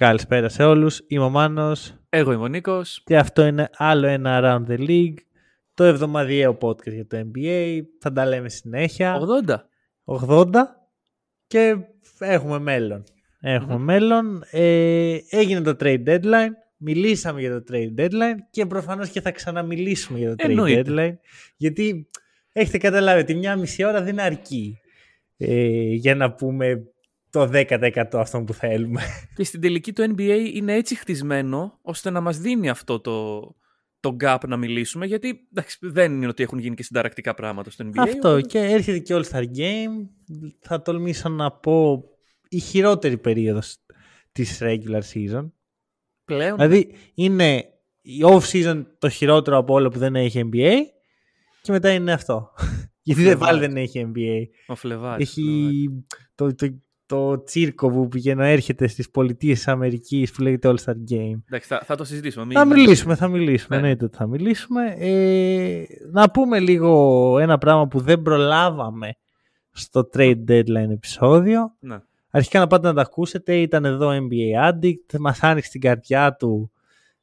Καλησπέρα σε όλους. Είμαι ο Μάνος Εγώ είμαι ο Νίκος. και αυτό είναι άλλο ένα Around the League. Το εβδομαδιαίο podcast για το NBA. Θα τα λέμε συνέχεια. 80. 80 και έχουμε μέλλον. Έχουμε μέλλον. Ε, έγινε το trade deadline. Μιλήσαμε για το trade deadline και προφανώς και θα ξαναμιλήσουμε για το trade Εννοείται. deadline. Γιατί έχετε καταλάβει ότι μια μισή ώρα δεν αρκεί ε, για να πούμε το 10% αυτών που θέλουμε. Και στην τελική το NBA είναι έτσι χτισμένο ώστε να μας δίνει αυτό το, το gap να μιλήσουμε γιατί εντάξει, δεν είναι ότι έχουν γίνει και συνταρακτικά πράγματα στο NBA. Αυτό οπότε- και έρχεται και All Star Game. Θα τολμήσω να πω η χειρότερη περίοδος της regular season. Πλέον Δηλαδή είναι η off season το χειρότερο από όλα που δεν έχει NBA και μετά είναι αυτό. Γιατί δεν Φλεβάρι. πάλι δεν έχει NBA. ο Φλεβάρης. Έχει το, το, το τσίρκο που πηγαίνει έρχεται στις πολιτείες της Αμερικής που λέγεται All Star Game. Εντάξει, θα, θα το συζητήσουμε. Μην- Θα μιλήσουμε, θα μιλήσουμε. Ναι. Εννοείται ότι θα μιλήσουμε. Ε, να πούμε λίγο ένα πράγμα που δεν προλάβαμε στο trade deadline επεισόδιο. Ναι. Αρχικά να πάτε να τα ακούσετε. Ήταν εδώ NBA Addict. Μας άνοιξε την καρδιά του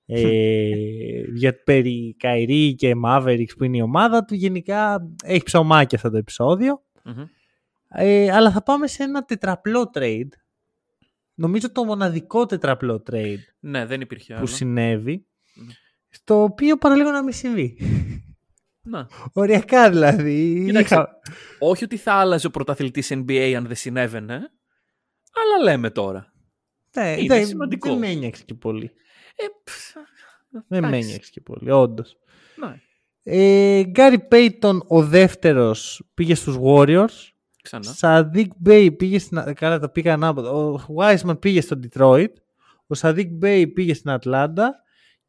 ε, για περί Καϊρή και Mavericks που είναι η ομάδα του. Γενικά έχει ψωμάκι αυτό το επεισόδιο. Μμμ. Ε, αλλά θα πάμε σε ένα τετραπλό trade. Νομίζω το μοναδικό τετραπλό trade ναι, δεν υπήρχε που άλλο. συνέβη, Μμ. στο οποίο παραλίγο να μην συμβεί. Ναι. Οριακά δηλαδή. Κοίταξε, Είχα- Όχι ότι θα άλλαζε ο πρωταθλητής NBA αν δεν συνέβαινε, αλλά λέμε τώρα. Ναι, είναι δεν- σημαντικό. Δεν με ένοιαξε και πολύ. Ε, ψ, Δεν με εντάξει. ένοιαξε και πολύ, όντως. Ναι, Ε, Gary Payton ο δεύτερος πήγε στους Warriors. Ξανά. Saddiq Bey πήγε στην... Καλά τα πήγα ανάποδα. Ο Wiseman πήγε στο Detroit. Ο Saddiq Bey πήγε στην Ατλάντα.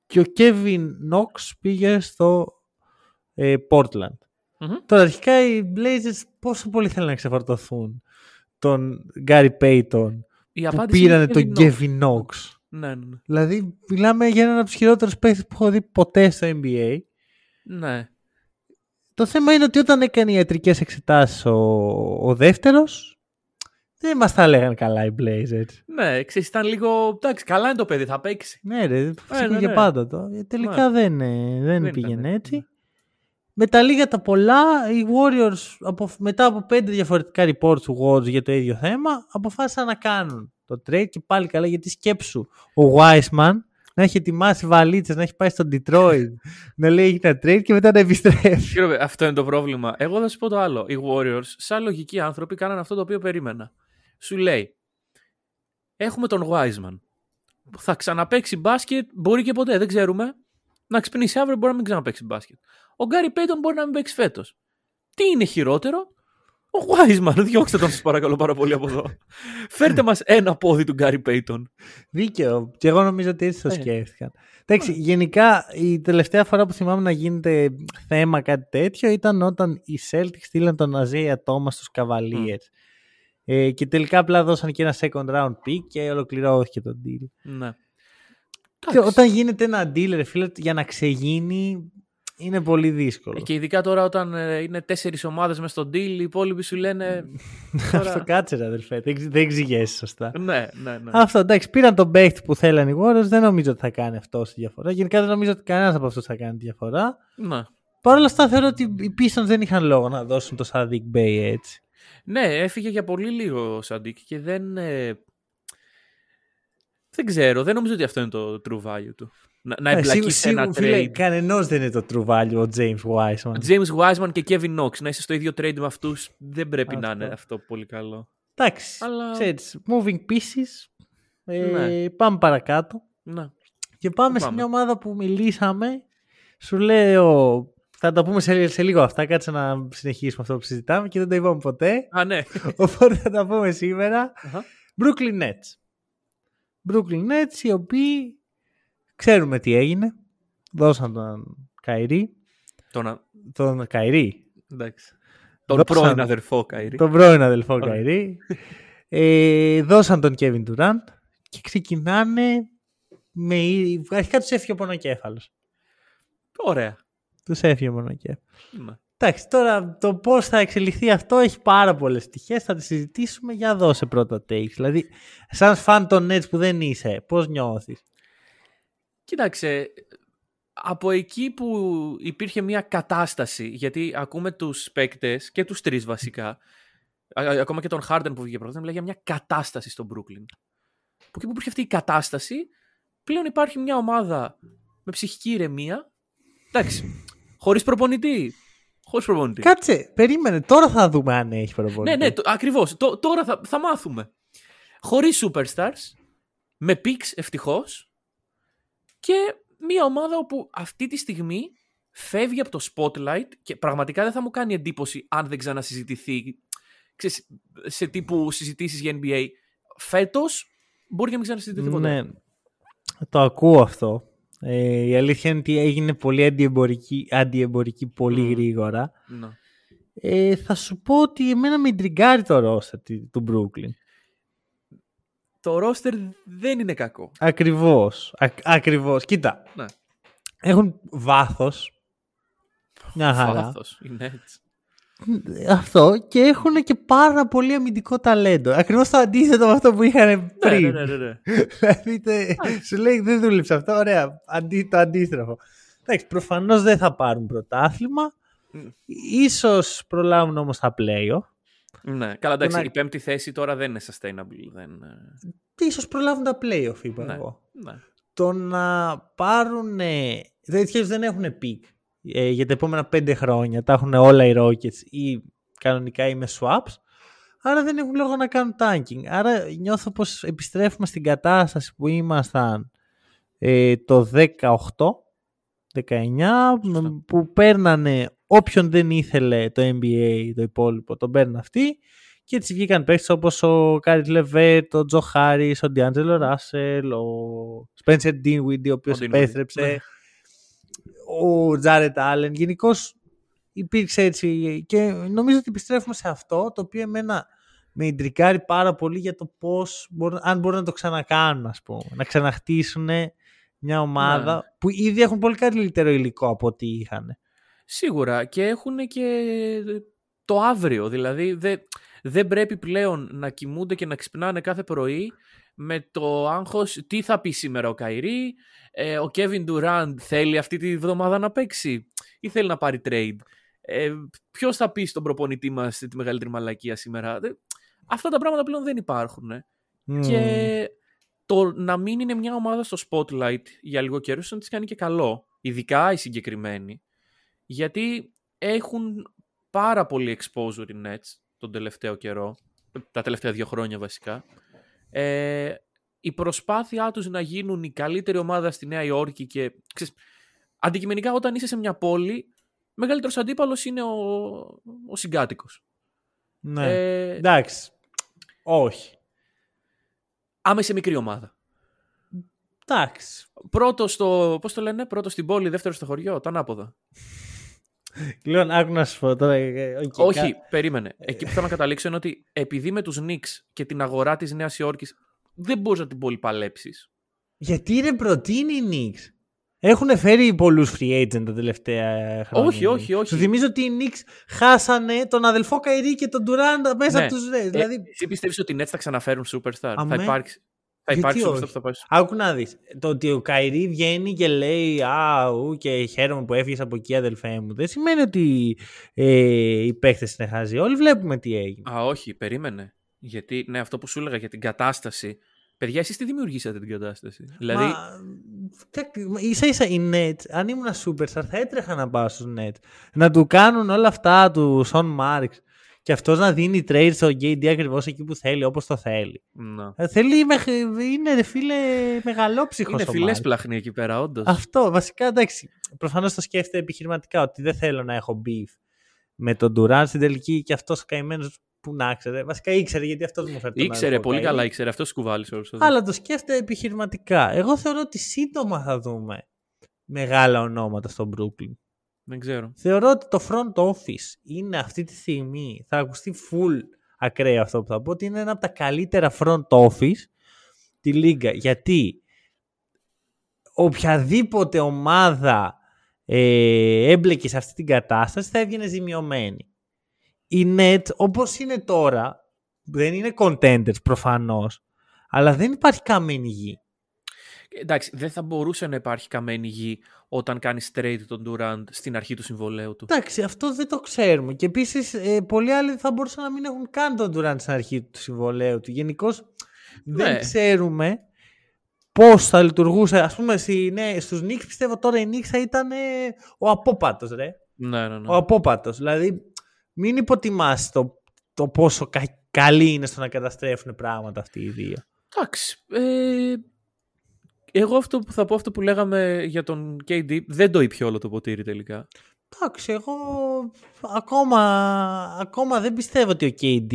Και ο Kevin Knox πήγε στο ε, Portland. Μμμ. Τώρα αρχικά οι Blazers πόσο πολύ θέλουν να ξεφορτωθούν τον Γκάρι Πέιτον Η που απάντηση πήρανε είναι τον Kevin Knox. Kevin Knox. Ναι, ναι, ναι. Δηλαδή μιλάμε για έναν από τους χειρότερους παίκτες που έχω δει ποτέ στο NBA. ναι. Το θέμα είναι ότι όταν έκανε ιατρικές εξετάσεις ο, ο δεύτερος δεν μας τα έλεγαν καλά οι Blazers. Ναι, ξέρεις, ήταν λίγο. Εντάξει, καλά είναι το παιδί, θα παίξει. Ναι ρε, φυσικά ναι, και ναι. πάντα το. Ε, Τελικά δεν, ε, δεν, Δεν πήγαινε ήταν, έτσι. ναι. Με τα λίγα τα πολλά, οι Warriors από, μετά από πέντε διαφορετικά reports του Warriors για το ίδιο θέμα, αποφάσισαν να κάνουν το trade και πάλι καλά γιατί σκέψου ο Wiseman να έχει ετοιμάσει βαλίτσες, να έχει πάει στο Detroit, να λέει έχει ένα trade και μετά να επιστρέφει. Κύριε, Βε, αυτό είναι το πρόβλημα. Εγώ θα σου πω το άλλο. Οι Warriors, σαν λογικοί άνθρωποι, κάνανε αυτό το οποίο περίμενα. Σου λέει, έχουμε τον Wiseman. Θα ξαναπαίξει μπάσκετ, μπορεί και ποτέ, δεν ξέρουμε. Να ξυπνήσει αύριο, μπορεί να μην ξαναπαίξει μπάσκετ. Ο Γκάρι Πέιτον μπορεί να μην παίξει φέτος. Τι είναι χειρότερο, ο Wiseman. Διώξτε τον, σας παρακαλώ πάρα πολύ από εδώ. Φέρτε μας ένα πόδι του Γκάρι Πέιτον. Δίκαιο. Και εγώ νομίζω ότι έτσι το Ε. σκέφτηκαν. Εντάξει, γενικά η τελευταία φορά που θυμάμαι να γίνεται θέμα κάτι τέτοιο ήταν όταν οι Celtics στείλαν τον Αζέια Τόμα στους Cavaliers. Ε, και τελικά απλά δώσαν και ένα second round pick και ολοκληρώθηκε το deal. Ναι. Και όταν γίνεται ένα deal, ρε φίλε, για να ξεγίνει είναι πολύ δύσκολο. Ε, Και ειδικά τώρα όταν ε, είναι τέσσερις ομάδες μες στον deal, οι υπόλοιποι σου λένε. τώρα- Αυτό κάτσε, ρε αδελφέ. Δεν, εξ- δεν εξηγέσαι σωστά. ναι, ναι, ναι. Αυτό εντάξει, πήραν τον παίχτη που θέλαν οι Warriors. Δεν νομίζω ότι θα κάνει αυτό τη διαφορά. Γενικά δεν νομίζω ότι κανένας από αυτούς θα κάνει τη διαφορά. ναι. Παρ' όλα αυτά θεωρώ ότι οι Pistons δεν είχαν λόγο να δώσουν το Sadiq Bey έτσι. Ναι, έφυγε για πολύ λίγο ο Σαντίκ και δεν. ε, Δεν ξέρω, δεν νομίζω ότι αυτό είναι το true value του. Να, να Ε, εμπλακείς σίγου- σε ένα σίγου- φίλε, trade. κανενός δεν είναι το true value ο James Wiseman. James Wiseman και Kevin Knox να είσαι στο ίδιο trade με αυτούς δεν πρέπει να Αυτό. είναι αυτό πολύ καλό. Εντάξει, Αλλά- ξέρεις, moving pieces. Ε, Ναι. Πάμε παρακάτω. Να. Και πάμε, σε Πάμε; μια ομάδα που μιλήσαμε. Σου λέω, θα τα πούμε σε, σε λίγο αυτά, κάτσε να συνεχίσουμε αυτό που συζητάμε και δεν το είπαμε ποτέ. Α, ναι. Οπότε θα τα πούμε σήμερα. Αχα. Brooklyn Nets. Brooklyn Nets οι οποίοι Ξέρουμε τι έγινε. Δώσαν τον Kyrie. Τον, Τον Kyrie. εντάξει. τον Δώσαν- πρώην αδερφό Kyrie. Τον πρώην αδελφό Ωραία. Kyrie. Ε, δώσαν τον Kevin Durant και ξεκινάνε με... Αρχικά τους έφυγε ο πονοκέφαλος. Ωραία. Τους έφυγε ο πονοκέφαλος. Ναι. Εντάξει, τώρα το πώς θα εξελιχθεί αυτό έχει πάρα πολλές πτυχές. Θα τις συζητήσουμε. Για δώσε πρώτα takes. Δηλαδή, σαν φαν των Nets που δεν είσαι, πώς νιώθεις; Κοίταξε, από εκεί που υπήρχε μια κατάσταση, γιατί ακούμε τους παίκτες και τους τρεις βασικά, α- α- ακόμα και τον Harden που βγήκε πρώτα, μιλάει για μια κατάσταση στο Brooklyn. Από εκεί που υπήρχε αυτή η κατάσταση, πλέον υπάρχει μια ομάδα με ψυχική ηρεμία, εντάξει, χωρίς προπονητή. Χωρίς προπονητή. Κάτσε, περίμενε. Τώρα θα δούμε αν έχει προπονητή. Ναι, ναι, το, ακριβώς. Το- τώρα θα, θα μάθουμε. Χωρίς superstars, με picks ευτυχώς και μια ομάδα όπου αυτή τη στιγμή φεύγει από το spotlight και πραγματικά δεν θα μου κάνει εντύπωση αν δεν ξανασυζητηθεί ξέρεις, σε τύπου συζητήσεις για NBA. Φέτος μπορεί και να μην ξανασυζητηθεί ποτέ. Ναι, το ακούω αυτό. Ε, η αλήθεια είναι ότι έγινε πολύ αντιεμπορική, αντιεμπορική πολύ Μμμ. γρήγορα. Ναι. Ε, θα σου πω ότι εμένα με τριγκάρει το roster τη- του Brooklyn. Το roster δεν είναι κακό. Ακριβώς. Α, ακριβώς. Κοίτα. Ναι. Έχουν βάθος. Μια χαρά. Βάθος, είναι έτσι. Αυτό και έχουν και πάρα πολύ αμυντικό ταλέντο. Ακριβώς το αντίθετο με αυτό που είχαν Ναι, πριν. ναι, ναι, ναι, ναι. Δηλαδή, τε- σου λέει δεν δούλεψε αυτό. Ωραία. Αντί, το αντίστροφο. Εντάξει, προφανώς δεν θα πάρουν πρωτάθλημα. Μμ. Ίσως προλάβουν όμως τα playoff. Ναι, καλά εντάξει, Να- η πέμπτη θέση τώρα δεν είναι sustainable. Δεν... ε, Ίσως προλάβουν τα playoff, είπα Ναι. εγώ. Ναι. Το να πάρουν. Δηλαδή, δεν έχουν πικ ε, για τα επόμενα πέντε χρόνια. Τα έχουν όλα οι Rockets ή κανονικά ή με swaps. Άρα δεν έχουν λόγο να κάνουν tanking. Άρα νιώθω πως επιστρέφουμε στην κατάσταση που ήμασταν ε, το 18, 19, με- που παίρνανε όποιον δεν ήθελε το NBA το υπόλοιπο, τον παίρνουν αυτοί και έτσι βγήκαν παίκτες όπως ο Κάρις Λεβέρτ, ο Τζο Χάρις, ο Ντιάντζελο Ράσελ, ο Σπένσερ Dinwiddie, ο οποίος Dinwiddie, επέστρεψε, ναι. ο Τζάρετ Άλεν. Γενικώς υπήρξε έτσι και νομίζω ότι επιστρέφουμε σε αυτό το οποίο εμένα με ιντριγκάρει πάρα πολύ για το πώς μπορούν, αν μπορούν να το ξανακάνουν ας πούμε, να ξαναχτίσουν μια ομάδα Ναι. που ήδη έχουν πολύ καλύτερο υλικό από ό,τι είχαν. Σίγουρα και έχουν και το αύριο. Δηλαδή δεν, δεν πρέπει πλέον να κοιμούνται και να ξυπνάνε κάθε πρωί με το άγχος τι θα πει σήμερα ο Καϊρή, ε, ο Kevin Durant θέλει αυτή τη βδομάδα να παίξει ή θέλει να πάρει trade. Ε, Ποιος θα πει στον προπονητή μας τη μεγαλύτερη μαλακία σήμερα; Δεν- Αυτά τα πράγματα πλέον δεν υπάρχουν. ε. Και το να μην είναι μια ομάδα στο spotlight για λίγο καιρό, ίσως να της κάνει και καλό. Ειδικά οι συγκεκριμένοι. Γιατί έχουν πάρα πολύ exposure οι Nets τον τελευταίο καιρό. Τα τελευταία δύο χρόνια βασικά. Ε, η προσπάθειά τους να γίνουν η καλύτερη ομάδα στη Νέα Υόρκη και ξέρεις, αντικειμενικά όταν είσαι σε μια πόλη μεγαλύτερος αντίπαλος είναι ο, ο συγκάτοικος. ναι. Ε, Εντάξει. Όχι. άμα είσαι μικρή ομάδα. Εντάξει. Πρώτος στο. Πώς το λένε, πρώτος στην πόλη, δεύτερος στο χωριό, το ανάποδα. Λοιπόν, άκου να σου πω τώρα. ε, οκ, Όχι, κα- περίμενε. Εκεί που θέλω να καταλήξω είναι ότι επειδή με τους Knicks και την αγορά της Νέας Υόρκης δεν μπορείς να την πολυπαλέψεις. Γιατί είναι προτιμητέοι οι Knicks; Έχουν φέρει πολλούς free agent τα τελευταία χρόνια. Όχι, όχι, όχι. Σου θυμίζω ότι οι Knicks χάσανε τον αδελφό Καϊρή και τον Durant μέσα Ναι. από τους Reds. Ε, Δηλαδή, εσύ πιστεύεις ότι οι Nets θα ξαναφέρουν superstar. Αμέ. Θα υπάρξει. Θα Γιατί υπάρξει superstar όχι; που θα πάει. άκου να δεις. Το ότι ο Καϊρή βγαίνει και λέει «Α, ου, και χαίρομαι που έφυγες από εκεί αδελφέ μου». Δεν σημαίνει ότι ε, οι παίχτες είναι χαζοί. Όλοι βλέπουμε τι έγινε. Α, όχι, περίμενε. Γιατί, ναι, αυτό που σου έλεγα για την κατάσταση. Παιδιά, εσείς τι δημιουργήσατε την κατάσταση; Δηλαδή, Μα, ίσα ίσα οι Nets, αν ήμουν superstar θα έτρεχα να πάω στους Nets. Να του κάνουν όλα αυτά τους Σον Μάρξ και αυτός να δίνει trade στο KD ακριβώς εκεί που θέλει, όπως το θέλει. να. Ε, Θέλει, μεχ- είναι ρε φίλε μεγαλόψυχος Είναι ο φιλές Marks. πλαχνή εκεί πέρα, όντως. Αυτό, βασικά εντάξει. Προφανώς το σκέφτεται επιχειρηματικά ότι δεν θέλω να έχω beef με τον Durant στην τελική και αυτός ο καημένος που να ξέρε. Βασικά ήξερε γιατί αυτός μου φέρνει. Ήξερε, πολύ καλά ήξερε. Αυτός κουβάλει όλο αυτό. Αλλά το σκέφτεται επιχειρηματικά. Εγώ θεωρώ ότι σύντομα θα δούμε μεγάλα ονόματα στο Brooklyn. Δεν ξέρω. Θεωρώ ότι το front office είναι αυτή τη στιγμή, θα ακουστεί full ακραίο αυτό που θα πω, ότι είναι ένα από τα καλύτερα front office τη Λίγκα. Γιατί οποιαδήποτε ομάδα ε, έμπλεκε σε αυτή την κατάσταση θα έβγαινε ζημιωμένη. Η net όπως είναι τώρα δεν είναι contenders προφανώς αλλά δεν υπάρχει καμένη γη. Εντάξει, δεν θα μπορούσε να υπάρχει καμένη γη όταν κάνεις straight τον Durant στην αρχή του συμβολέου του. Εντάξει, αυτό δεν το ξέρουμε. Και επίσης, ε, πολλοί άλλοι θα μπορούσαν να μην έχουν καν τον Durant στην αρχή του συμβολέου του. Γενικώς δεν Ναι. ξέρουμε πώς θα λειτουργούσε. Α πούμε, στη, ναι, στους Knicks πιστεύω τώρα η Knicks θα ήταν ε, ο απόπατος, ρε. Ναι, ναι, ναι. Ο απόπατος. Δηλαδή, μην υποτιμάς το, το πόσο κα, καλοί είναι στο να καταστρέφουν πράγματα αυτοί οι δύο. Εντάξει. Ε, εγώ αυτό που θα πω, αυτό που λέγαμε για τον KD, δεν το είπε όλο το ποτήρι τελικά. Εντάξει, εγώ ακόμα, ακόμα δεν πιστεύω ότι ο KD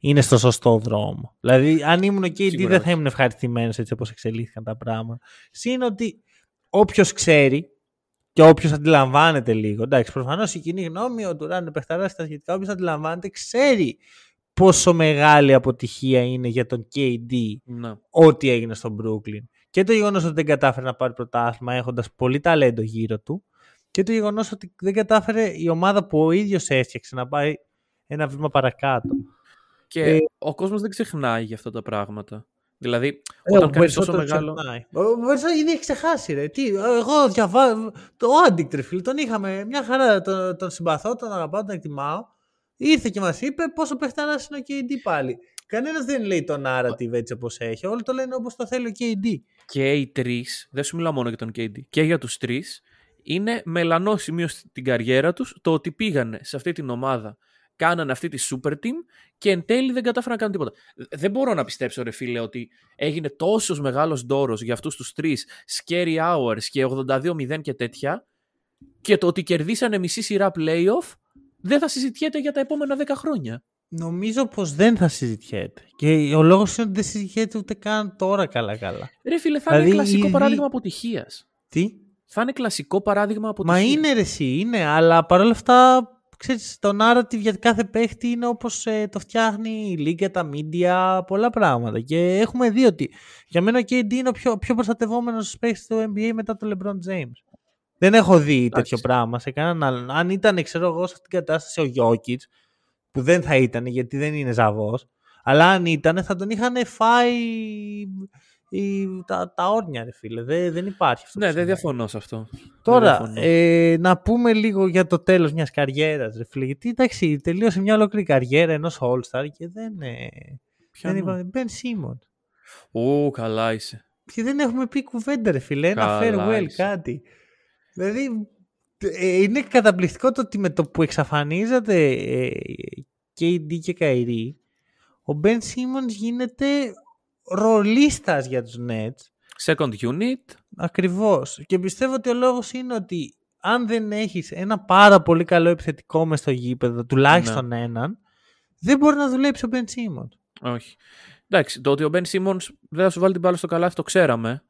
είναι στο σωστό δρόμο. Δηλαδή, αν ήμουν ο KD Σίγουρα δεν όχι. θα ήμουν ευχαριστημένος έτσι όπως εξελίχθηκαν τα πράγματα. Συν ότι όποιος ξέρει και όποιος αντιλαμβάνεται λίγο. Εντάξει, προφανώς η κοινή γνώμη, ο Τουράν είναι παιχταρά στα σχετικά. Όποιος αντιλαμβάνεται, ξέρει πόσο μεγάλη αποτυχία είναι για τον KD Να. ό,τι έγινε στο Brooklyn. Και το γεγονός ότι δεν κατάφερε να πάρει πρωτάθλημα έχοντας πολύ ταλέντο γύρω του. Και το γεγονός ότι δεν κατάφερε η ομάδα που ο ίδιος έφτιαξε να πάει ένα βήμα παρακάτω. Και Ε, ο κόσμος δεν ξεχνάει για αυτά τα πράγματα. Δηλαδή, Ε, όταν ο κάνεις Μπερσό τόσο το μεγάλο. ξεχνάει. Ο Μπερσό ήδη έχει ξεχάσει, ρε. Τι, εγώ διαβάζω. Το Άντικτ, ρε φίλε, τον είχαμε μια χαρά. Τον, τον συμπαθώ, τον αγαπάω, τον εκτιμάω. Ήρθε και μας είπε πόσο παιχταρά είναι ο KD πάλι. Κανένας δεν λέει το narrative έτσι όπως έχει. Όλοι το λένε όπως το θέλει ο KD. Και οι τρεις, δεν σου μιλάω μόνο για τον KD, και για τους τρεις, είναι μελανό σημείο στην καριέρα τους το ότι πήγανε σε αυτή την ομάδα, κάνανε αυτή τη super team και εν τέλει δεν κατάφεραν να κάνουν τίποτα. Δεν μπορώ να πιστέψω, ρε φίλε, ότι έγινε τόσος μεγάλος ντόρος για αυτούς τους τρεις scary hours και 82-0 και τέτοια, και το ότι κερδίσανε μισή σειρά playoff δεν θα συζητιέται για τα επόμενα 10 χρόνια. Νομίζω πως δεν θα συζητιέται. Και ο λόγος είναι ότι δεν συζητιέται ούτε καν τώρα καλά-καλά. Ρε φίλε, θα Δηλαδή, είναι κλασικό ήδη- παράδειγμα αποτυχίας. Τι; Θα είναι κλασικό παράδειγμα αποτυχίας. Μα είναι ρε εσύ, είναι, αλλά παρόλα αυτά, ξέρεις, το narrative για κάθε παίχτη είναι όπως ε, το φτιάχνει η Λίγκα, τα media, πολλά πράγματα. Και έχουμε δει ότι για μένα ο KD είναι ο πιο, πιο προστατευόμενος παίχτης του NBA μετά τον LeBron James. Δεν έχω δει τέτοιο πράγμα σε κανέναν άλλον. Αν ήταν, ξέρω εγώ, σε αυτήν την κατάσταση ο Jokic, που δεν θα ήταν γιατί δεν είναι ζαβός, αλλά αν ήταν θα τον είχαν φάει οι, τα, τα όρνια, ρε φίλε. Δεν, δεν υπάρχει αυτό. που Ναι, δεν συμβαίνει. διαφωνώ σε αυτό. Δεν Τώρα, διαφωνώ. ε, να πούμε λίγο για το τέλος μιας καριέρας, ρε φίλε. Γιατί, εντάξει, τελείωσε μια ολόκληρη καριέρα ενός All-Star και δεν, ε, δεν Ποιανού; είπαμε. Ben Simmons. Ού, καλά είσαι. Και δεν έχουμε πει κουβέντα, ρε φίλε. Ένα Καλά farewell, είσαι. κάτι. Δηλαδή, ε, είναι καταπληκτικό το ότι με το που εξαφανίζεται ε, KD και Kyrie, ο Ben Simmons γίνεται ρολίστας για τους Nets. Second unit. Ακριβώς. Και πιστεύω ότι ο λόγος είναι ότι αν δεν έχεις ένα πάρα πολύ καλό επιθετικό μες στο γήπεδο, τουλάχιστον Ναι. έναν, δεν μπορεί να δουλέψει ο Ben Simmons. Όχι. Εντάξει, το ότι ο Ben Simmons δεν θα σου βάλει την μπάλα στο καλάθι το ξέραμε.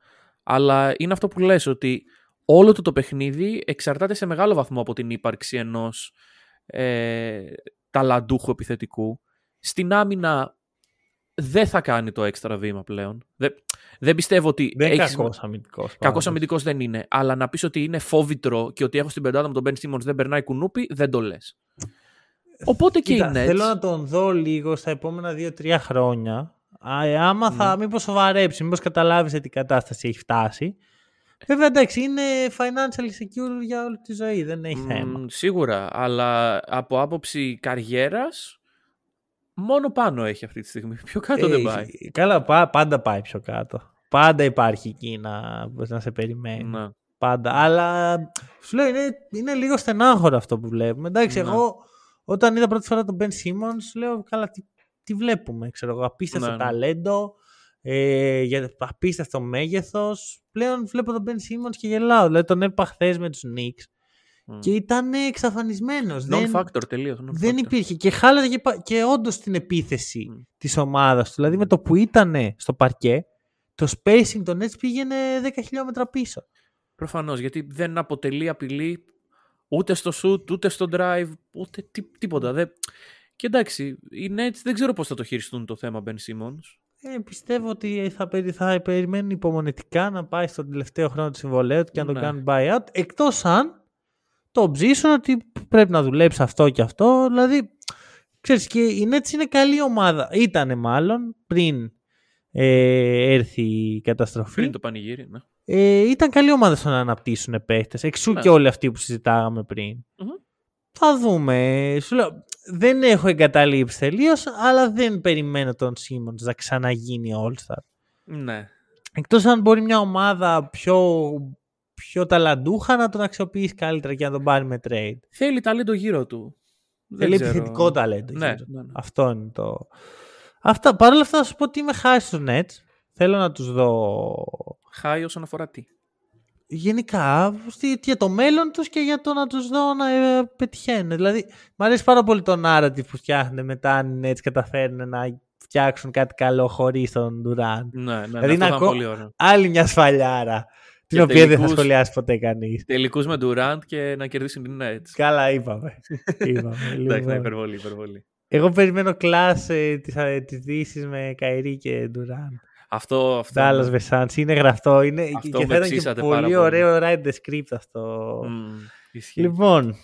Αλλά είναι αυτό που λες ότι όλο του το παιχνίδι εξαρτάται σε μεγάλο βαθμό από την ύπαρξη ενός ε, ταλαντούχου επιθετικού. Στην άμυνα δεν θα κάνει το έξτρα βήμα πλέον. Δεν, δεν πιστεύω ότι Δεν είναι έχεις- κακός αμυντικός. Κακός πάντως. αμυντικός δεν είναι. Αλλά να πεις ότι είναι φόβητρο και ότι έχω στην πεντάδα μου τον Ben Simmons δεν περνάει κουνούπι, δεν το λες. Οπότε και Κοίτα, οι Nets. θέλω να τον δω λίγο στα επόμενα 2-3 χρόνια. Α, ε, άμα Ναι. θα, μήπως σοβαρέψει, μήπως καταλάβεις σε τι κατάσταση έχει φτάσει. Βέβαια, εντάξει, είναι financial secure για όλη τη ζωή, δεν έχει θέμα. Μ, σίγουρα. Αλλά από άποψη καριέρας, μόνο πάνω έχει αυτή τη στιγμή. Πιο κάτω δεν Ε, πάει. Καλά, πα- πάντα πάει πιο κάτω. Πάντα υπάρχει εκεί να, να σε περιμένεις. Να. Πάντα. Αλλά σου λέω είναι, είναι λίγο στενάχωρο αυτό που βλέπουμε. Εντάξει, Ναι. εγώ όταν είδα πρώτη φορά τον Ben Simmons, λέω καλά, τι, τι βλέπουμε. Ξέρω εγώ, απίστευτο Ναι, ναι. ταλέντο, ε, για, απίστευτο μέγεθος. Πλέον βλέπω τον Ben Simmons και γελάω. Δηλαδή τον έπα χθες με τους Knicks Και ήταν εξαφανισμένος. Non-factor τελείως. Δεν υπήρχε. Και χάλαζε και, και όντως την επίθεση mm. της ομάδας του. Δηλαδή με το που ήταν στο παρκέ, το spacing των Nets πήγαινε 10 χιλιόμετρα πίσω. Προφανώς γιατί δεν αποτελεί απειλή ούτε στο shoot, ούτε στο drive, ούτε τί, τίποτα. Δεν... Και εντάξει, οι Nets δεν ξέρω πώς θα το χειριστούν το θέμα Ben Simmons. Ε, πιστεύω ότι θα, θα περιμένουν υπομονετικά να πάει στον τελευταίο χρόνο του συμβολέου του και να τον ναι. κάνουν buyout. Εκτός αν το ψήσουν ότι πρέπει να δουλέψει αυτό και αυτό. Δηλαδή, ξέρεις και η Nets είναι καλή ομάδα. Ήτανε μάλλον πριν ε, έρθει η καταστροφή. Πριν το πανηγύρι, ναι. Ε, ήταν καλή ομάδα στο να αναπτύσσουν παίχτες. Εξού ναι. και όλοι αυτοί που συζητάγαμε πριν. Mm-hmm. Θα δούμε. Σου λέω, δεν έχω εγκαταλείψει τελείως, αλλά δεν περιμένω τον Σίμον να ξαναγίνει All-Star. Ναι. Εκτός αν μπορεί μια ομάδα πιο, πιο ταλαντούχα να τον αξιοποιήσει καλύτερα και να τον πάρει με trade. Θέλει ταλέντο γύρω του. Θέλει επιθετικό ταλέντο. Ναι, ναι, ναι. Αυτό είναι το. Αυτά, παρ' όλα αυτά θα σου πω ότι είμαι χάρη στους Nets. Θέλω να τους δω... Χάι όσον αφορά τι; Γενικά, για το μέλλον τους και για το να τους δω να ε, πετυχαίνουν. Δηλαδή, μου αρέσει πάρα πολύ το narrative που φτιάχνουν μετά αν έτσι καταφέρουν να φτιάξουν κάτι καλό χωρίς τον Durant. Ναι, ναι, δηλαδή, ναι, αυτό πολύ ωραίο. Άλλη μια σφαλιάρα. Την οποία τελικούς, δεν θα σχολιάσει ποτέ κανείς. Τελικούς με Durant και να κερδίσουν την Nets. Καλά, είπαμε. είπαμε Εντάξει, λοιπόν. υπερβολή, υπερβολή. Εγώ περιμένω κλάσ ε, τις δύσεις με Καϊρή και Ντουράν. Αυτό, αυτό. Dallas Βεσάντς, είναι γραφτό. Είναι, αυτό και θα ήταν και πολύ, πολύ ωραίο write the script αυτό. Mm, λοιπόν,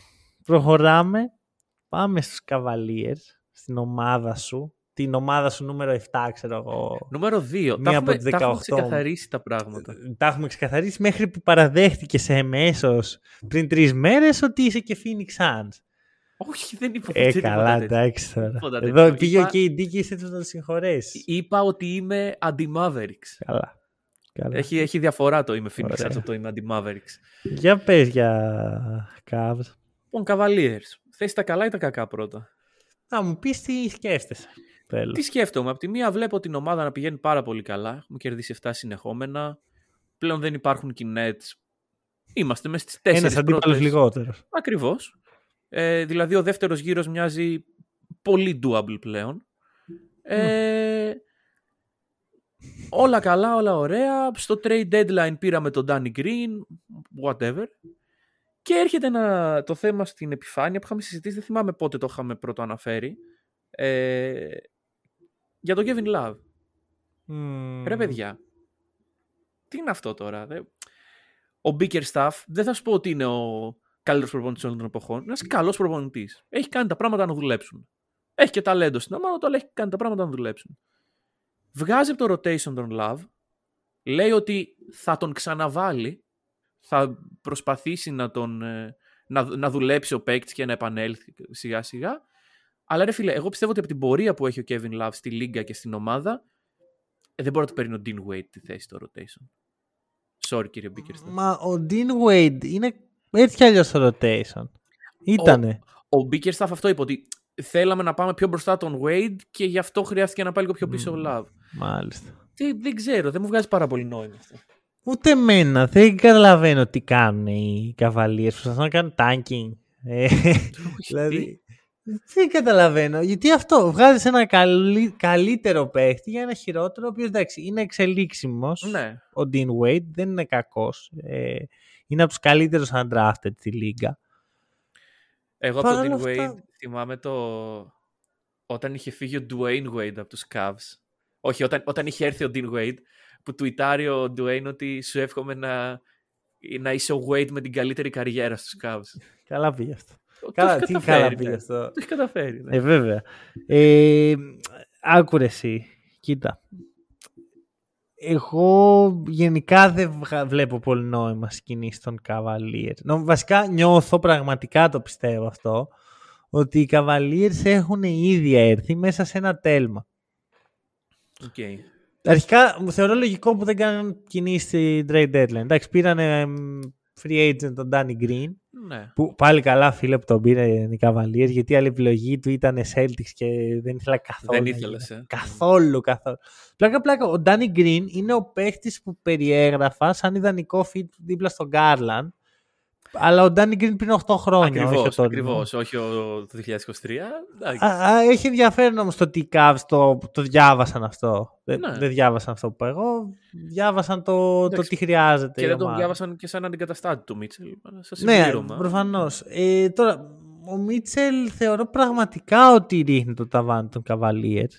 προχωράμε. Πάμε στους Cavaliers, στην ομάδα σου. Την ομάδα σου νούμερο 7, ξέρω εγώ. Νούμερο 2. Μία τα, από έχουμε, τα έχουμε ξεκαθαρίσει τα πράγματα. Τα έχουμε ξεκαθαρίσει μέχρι που παραδέχτηκε εμέσως πριν τρεις μέρες ότι είσαι και Phoenix Suns. Όχι, δεν είπα Ε, καλά, εντάξει τώρα. Εδώ πήγε και η Ντίκη έτσι να τον συγχωρέσεις. Είπα ότι είμαι αντι-Mavericks. Καλά. Καλά. Έχει, έχει διαφορά το είμαι Phoenix από το είμαι αντι-Mavericks. Για πες για Cavs. Λοιπόν, Cavaliers. Θες τα καλά ή τα κακά πρώτα; Να μου πεις τι σκέφτεσαι. Θέλω. Τι σκέφτομαι. Από τη μία βλέπω την ομάδα να πηγαίνει πάρα πολύ καλά. Έχουμε κερδίσει 7 συνεχόμενα. Πλέον δεν υπάρχουν κοινέτ. Είμαστε μέσα στις 4 Ένα αντίπαλος λιγότερος. Ακριβώς. Ε, δηλαδή ο δεύτερος γύρος μοιάζει πολύ doable πλέον. Ε, όλα καλά, όλα ωραία. Στο trade deadline πήραμε τον Danny Green, whatever. Και έρχεται ένα, το θέμα στην επιφάνεια που είχαμε συζητήσει, δεν θυμάμαι πότε το είχαμε πρώτο αναφέρει, ε, για τον Kevin Love. Mm. Ρε παιδιά, τι είναι αυτό τώρα. Ο Bickerstaff, δεν θα σου πω ότι είναι ο καλύτερος προπονητής όλων των εποχών. Είναι ένας καλός προπονητής. Έχει κάνει τα πράγματα να δουλέψουν. Έχει και ταλέντο στην ομάδα αλλά έχει κάνει τα πράγματα να δουλέψουν. Βγάζει από το rotation τον Love, λέει ότι θα τον ξαναβάλει, θα προσπαθήσει να, τον, ε, να, να δουλέψει ο παίκτης και να επανέλθει σιγά σιγά. Αλλά ρε φίλε, εγώ πιστεύω ότι από την πορεία που έχει ο Kevin Love στη Λίγκα και στην ομάδα, ε, δεν μπορεί να του παίρνει ο Dean Wade τη θέση στο rotation. Sorry κύριε Bickerstaff. Μα ο Dean Wade είναι έτσι κι αλλιώς στο rotation; Ήτανε. Ο, ο Bickerstaff αυτό είπε ότι θέλαμε να πάμε πιο μπροστά τον Wade και γι' αυτό χρειάστηκε να πάει λίγο πιο πίσω mm, ο Love. Μάλιστα. Δεν, δεν ξέρω, δεν μου βγάζει πάρα πολύ νόημα αυτό. Ούτε εμένα. Δεν καταλαβαίνω τι κάνουν οι καβαλίες. Προσπαθούν να κάνουν tanking. Ε, δηλαδή. Δεν καταλαβαίνω. Γιατί αυτό. Βγάζεις ένα καλύ, καλύτερο παίχτη για ένα χειρότερο, ο οποίος εντάξει είναι εξελίξιμος. Ναι. Ο Dean Wade δεν είναι κακός. Ε, είναι από τους καλύτερους undrafted στη λίγα. Εγώ από τον Dean Wade θυμάμαι το... όταν είχε φύγει ο Dwayne Wade από τους Cavs. Όχι, όταν, όταν είχε έρθει ο Dean Wade, που τουιτάρει ο Dwayne ότι σου εύχομαι να, να είσαι ο Wade με την καλύτερη καριέρα στους Cavs. Καλά πήγε αυτό. Καλά, τι καλά πήγε αυτό. Το έχει καταφέρει. Ναι. Ε, βέβαια. Ε, άκουρε εσύ. Κοίτα εγώ γενικά δεν βλέπω πολύ νόημα σκηνή των Cavaliers. Βασικά νιώθω πραγματικά το πιστεύω αυτό ότι οι Cavaliers έχουν ήδη έρθει μέσα σε ένα τέλμα. Okay. Αρχικά μου θεωρώ λογικό που δεν κάνουν κινήσεις στη trade deadline. Εντάξει, πήραν free agent τον Danny Green ναι. Που πάλι καλά φίλε που τον πήρε οι Cavaliers γιατί η άλλη επιλογή του ήταν Celtics και δεν ήθελα καθόλου. Δεν ήθελες. Ε. Καθόλου, καθόλου. Πλάκα, πλάκα. Ο Danny Green είναι ο παίχτης που περιέγραφα σαν ιδανικό fit δίπλα στον Garland Αλλά ο Ντάνι Γκριν πριν 8 χρόνια. Ακριβώς, όχι ο τωρινός. ακριβώς, όχι ο, το 2023. Εντάξει. Α, α, έχει ενδιαφέρον όμως το ότι οι Cavs το, το διάβασαν αυτό. Δεν, Ναι. δεν διάβασαν αυτό που είπα εγώ. Διάβασαν το, το Εντάξει. τι χρειάζεται. και η δεν τον ομάδα. διάβασαν και σαν αντικαταστάτη του Μίτσελ. Σα Ναι, συμπλήρωμα. προφανώς. Ε, τώρα, ο Μίτσελ θεωρώ πραγματικά ότι ρίχνει το ταβάνι των Cavaliers.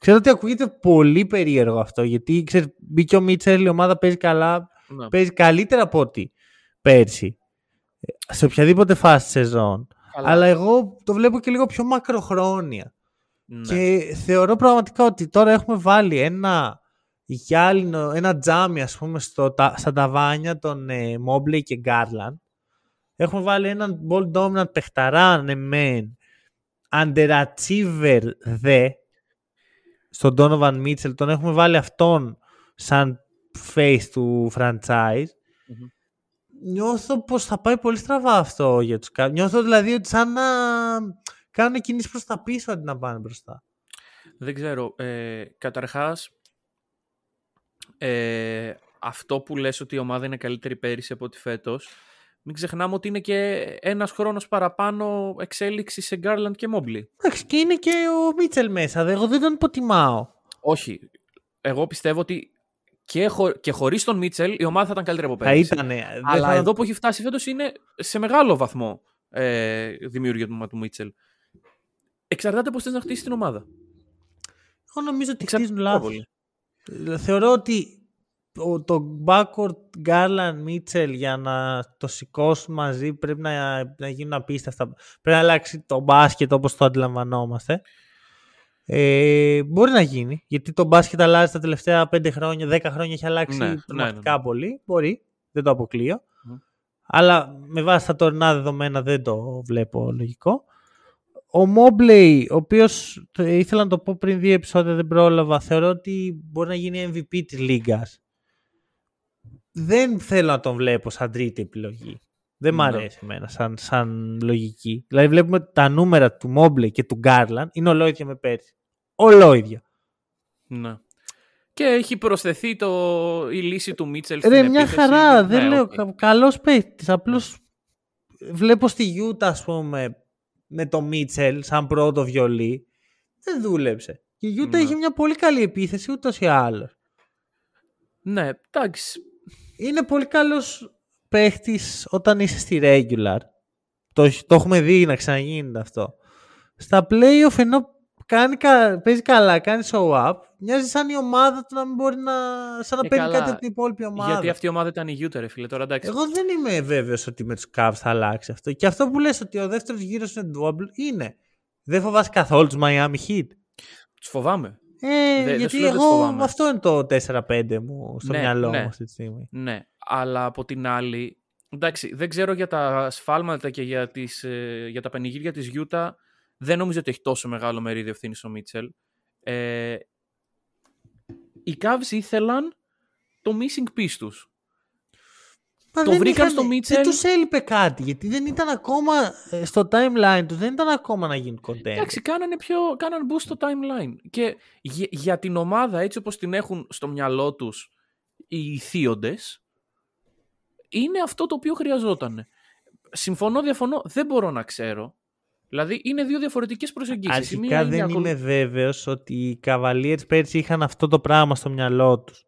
Ξέρω ότι ακούγεται πολύ περίεργο αυτό, γιατί ξέρεις, μπήκε ο Μίτσελ, η ομάδα παίζει καλά, Ναι. παίζει καλύτερα από ό,τι πέρσι. Ε, Σε οποιαδήποτε φάση σεζόν. Καλά. Αλλά εγώ το βλέπω και λίγο πιο μακροχρόνια. Ναι. Και θεωρώ πραγματικά ότι τώρα έχουμε βάλει ένα γυάλινο, ένα τζάμι ας πούμε στο, τα, στα ταβάνια των ε, Mobley και Garland. Έχουμε βάλει έναν ball dominant παιχταρά ναι μεν, underachiever δε, στον Donovan Mitchell. Τον έχουμε βάλει αυτόν σαν face του franchise. Μμμ. Νιώθω πως θα πάει πολύ στραβά αυτό για τους Cavs. Νιώθω δηλαδή ότι σαν να κάνουν κινήσεις προς τα πίσω αντί να πάνε μπροστά. Δεν ξέρω. Ε, καταρχάς, ε, αυτό που λες ότι η ομάδα είναι καλύτερη πέρυσι από ότι φέτος, μην ξεχνάμε ότι είναι και ένας χρόνος παραπάνω εξέλιξη σε Garland και Mobley. Εντάξει, και είναι και ο Μίτσελ μέσα. δε- Εγώ δεν τον υποτιμάω. Όχι. Εγώ πιστεύω ότι και, χω... και χωρίς τον Μίτσελ η ομάδα θα ήταν καλύτερη από Θα πέρυσι. ήταν. Αλλά εδώ που έχει φτάσει φέτος είναι σε μεγάλο βαθμό ε, δημιουργία του Μίτσελ. Εξαρτάται πώς θες να χτίσει την ομάδα. Εγώ νομίζω ότι Εξαρτάται χτίζουν πάρα λάθος. πολύ. Ε, Θεωρώ ότι ο- το backward Garland Mitchell για να το σηκώσουν μαζί πρέπει να, να γίνουν απίστευτα. Πρέπει να αλλάξει το μπάσκετ όπως το αντιλαμβανόμαστε. Ε, μπορεί να γίνει, γιατί το μπάσκετ αλλάζει τα τελευταία 5 χρόνια, 10 χρόνια έχει αλλάξει Ναι, ναι, πραγματικά ναι, ναι. πολύ. Μπορεί, δεν το αποκλείω. Μμ. Αλλά με βάση τα τωρινά δεδομένα δεν το βλέπω λογικό. Ο Mobley, ο οποίος το- ήθελα να το πω πριν δύο επεισόδια δεν πρόλαβα, θεωρώ ότι μπορεί να γίνει MVP της Λίγκας. Δεν θέλω να τον βλέπω σαν τρίτη επιλογή. Δεν μ' Ναι. αρέσει εμένα σαν, σαν λογική. Δηλαδή βλέπουμε ότι τα νούμερα του Mobley και του Garland είναι ολόιδια με πέρσι. Ολόιδια. Ναι. Και έχει προσθεθεί το, η λύση του Μίτσελ. Ρε, στην μια επίθεση. χαρά. Ναι, δεν λέω. οκ. κα- Καλός παίκτης. Απλώς βλέπω στη Γιούτα, ας πούμε, με το Μίτσελ σαν πρώτο βιολί. Δεν δούλεψε. Και η Γιούτα Ναι. είχε μια πολύ καλή επίθεση ούτως ή άλλως. Ναι, εντάξει. Είναι πολύ καλός παίχτης όταν είσαι στη regular. Το, έχ- το έχουμε δει να ξαναγίνεται αυτό. Στα playoff ενώ κάνει, κα- παίζει καλά, κάνει show up, μοιάζει σαν η ομάδα του να μην μπορεί να... σαν να Ε, παίρνει καλά. κάτι από την υπόλοιπη ομάδα. Γιατί αυτή η ομάδα ήταν η Utah, ρε φίλε. Τώρα εντάξει. Εγώ δεν είμαι βέβαιος ότι με τους Cavs θα αλλάξει αυτό. Και αυτό που λες ότι ο δεύτερος γύρος είναι doable είναι. Δεν φοβάσαι καθόλου τους Miami Heat. Τους φοβάμαι. Ε, δεν σου γιατί λέω δεν τους εγώ φοβάμαι. αυτό είναι το 4-5 μου στο Ναι, μυαλό ναι. μου αυτή τη στιγμή. Ναι, αλλά από την άλλη. Εντάξει, δεν ξέρω για τα σφάλματα και για, τις, ε, για τα πανηγύρια της Utah. Δεν νομίζω ότι έχει τόσο μεγάλο μερίδιο ευθύνης ο Μίτσελ. Ε, οι Cavs ήθελαν το missing piece τους. Μα Το δεν βρήκαν είχαν- στο Mitchell. Δεν τους έλειπε κάτι, γιατί δεν ήταν ακόμα ε, στο timeline τους, δεν ήταν ακόμα να γίνουν κοντέ. Εντάξει, κάνανε, πιο, κάνανε boost στο timeline. Και για, για την ομάδα έτσι όπως την έχουν στο μυαλό τους οι θείοντες, είναι αυτό το οποίο χρειαζόταν. Συμφωνώ, διαφωνώ, δεν μπορώ να ξέρω. Δηλαδή είναι δύο διαφορετικές προσεγγίσεις. Η μία Αρχικά είναι δεν ακολου- είμαι βέβαιος ότι οι Cavaliers πέρσι είχαν αυτό το πράγμα στο μυαλό τους.